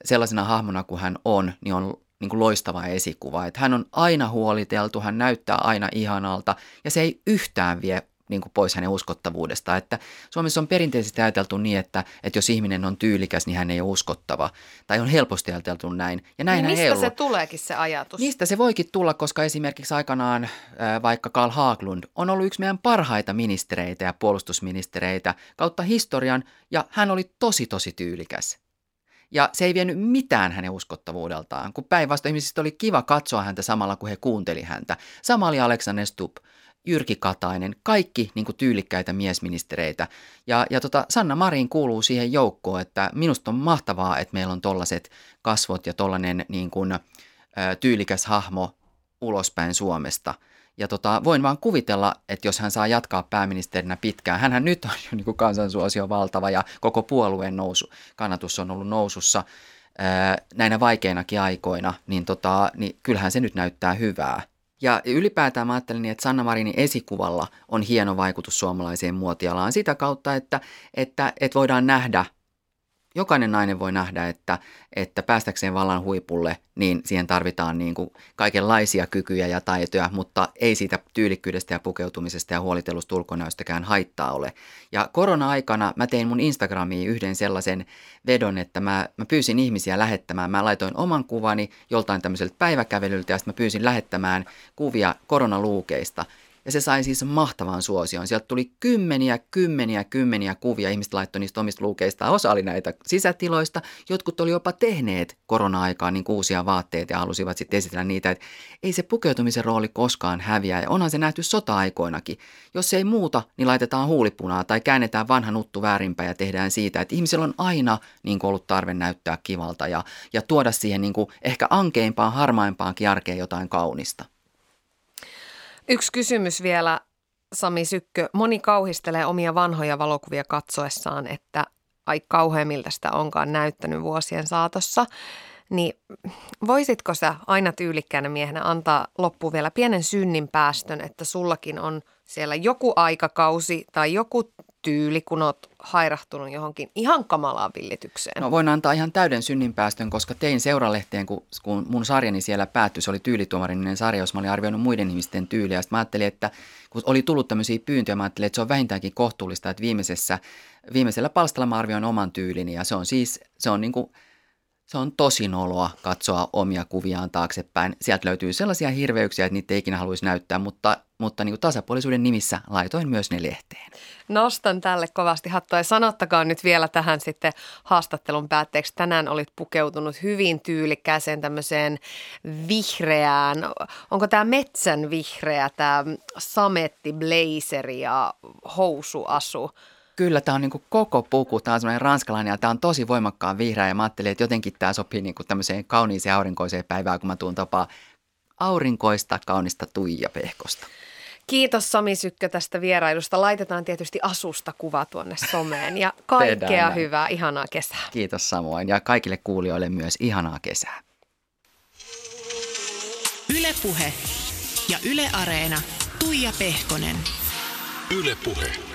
sellaisena hahmona kuin hän on, niin on niin kuin loistava esikuva. Että hän on aina huoliteltu, hän näyttää aina ihanalta ja se ei yhtään vie niin kuin pois hänen uskottavuudesta. Että Suomessa on perinteisesti ajateltu niin, että, että jos ihminen on tyylikäs, niin hän ei ole uskottava. Tai on helposti ajateltu näin. Ja näin niin mistä se tuleekin se ajatus? Mistä se voikin tulla, koska esimerkiksi aikanaan vaikka Karl Haglund on ollut yksi meidän parhaita ministereitä ja puolustusministereitä kautta historian, ja hän oli tosi tosi tyylikäs. Ja se ei vienyt mitään hänen uskottavuudeltaan, kun päinvastoin ihmisistä oli kiva katsoa häntä samalla, kun he kuunteli häntä. Sama oli Alexander Stubb. Jyrki Katainen, kaikki niin kuin tyylikkäitä miesministereitä. Ja, ja tota, Sanna Marin kuuluu siihen joukkoon, että minusta on mahtavaa, että meillä on tollaset kasvot ja tollainen niin kuin, tyylikäs hahmo ulospäin Suomesta. Ja tota, voin vaan kuvitella, että jos hän saa jatkaa pääministerinä pitkään, hän nyt on jo niin kansansuosio valtava ja koko puolueen nousu, kannatus on ollut nousussa näinä vaikeinakin aikoina, niin, tota, niin kyllähän se nyt näyttää hyvää. Ja ylipäätään mä ajattelin, että Sanna Marinin esikuvalla on hieno vaikutus suomalaiseen muotialaan. Sitä kautta, että, että, että voidaan nähdä jokainen nainen voi nähdä, että, että päästäkseen vallan huipulle, niin siihen tarvitaan niin kuin kaikenlaisia kykyjä ja taitoja, mutta ei siitä tyylikkyydestä ja pukeutumisesta ja huolitelusta ulkonäöstäkään haittaa ole. Ja korona-aikana mä tein mun Instagramiin yhden sellaisen vedon, että mä, mä pyysin ihmisiä lähettämään. Mä laitoin oman kuvani joltain tämmöiseltä päiväkävelyltä ja sitten mä pyysin lähettämään kuvia koronaluukeista – ja se sai siis mahtavan suosion. Sieltä tuli kymmeniä, kymmeniä, kymmeniä kuvia. Ihmiset laittoi niistä omista luukeista. Osa oli näitä sisätiloista. Jotkut oli jopa tehneet korona-aikaan niin uusia vaatteita ja halusivat sitten esitellä niitä. Että ei se pukeutumisen rooli koskaan häviä. Ja onhan se nähty sota-aikoinakin. Jos ei muuta, niin laitetaan huulipunaa tai käännetään vanha nuttu väärinpäin ja tehdään siitä. Että ihmisellä on aina niin ollut tarve näyttää kivalta ja, ja tuoda siihen niin kuin ehkä ankeimpaan, harmaimpaankin arkeen jotain kaunista. Yksi kysymys vielä, Sami Sykkö. Moni kauhistelee omia vanhoja valokuvia katsoessaan, että ai kauhean miltä sitä onkaan näyttänyt vuosien saatossa. Niin voisitko sä aina tyylikkäänä miehenä antaa loppuun vielä pienen synnin päästön, että sullakin on siellä joku aikakausi tai joku tyyli, kun oot hairahtunut johonkin ihan kamalaan villitykseen? No voin antaa ihan täyden synninpäästön, koska tein seuralehteen, kun, kun mun sarjani siellä päättyi. Se oli tyylituomarinen sarja, jos mä olin arvioinut muiden ihmisten tyyliä. Sitten mä ajattelin, että kun oli tullut tämmöisiä pyyntöjä, mä ajattelin, että se on vähintäänkin kohtuullista, että viimeisessä, viimeisellä palstalla mä arvioin oman tyylini. Ja se on siis, se on niin kuin – se on tosi noloa katsoa omia kuviaan taaksepäin. Sieltä löytyy sellaisia hirveyksiä, että niitä ei ikinä haluaisi näyttää, mutta, mutta niin kuin tasapuolisuuden nimissä laitoin myös ne lehteen. Nostan tälle kovasti hattua ja sanottakaa nyt vielä tähän sitten haastattelun päätteeksi. Tänään olit pukeutunut hyvin tyylikkääseen tämmöiseen vihreään, onko tämä metsän vihreä, tämä sametti, blazeri ja housuasu? Kyllä, tämä on niin koko puku. Tämä on semmoinen ranskalainen ja tämä on tosi voimakkaan vihreä. Ja mä ajattelin, että jotenkin tämä sopii niin tämmöiseen kauniiseen aurinkoiseen päivään, kun mä tuun tapaa aurinkoista, kaunista Tuija Pehkosta. Kiitos Sami Sykkö tästä vierailusta. Laitetaan tietysti asusta kuva tuonne someen ja kaikkea hyvää, ihanaa kesää. Kiitos samoin ja kaikille kuulijoille myös ihanaa kesää. Ylepuhe ja Yle Areena. Tuija Pehkonen. Ylepuhe.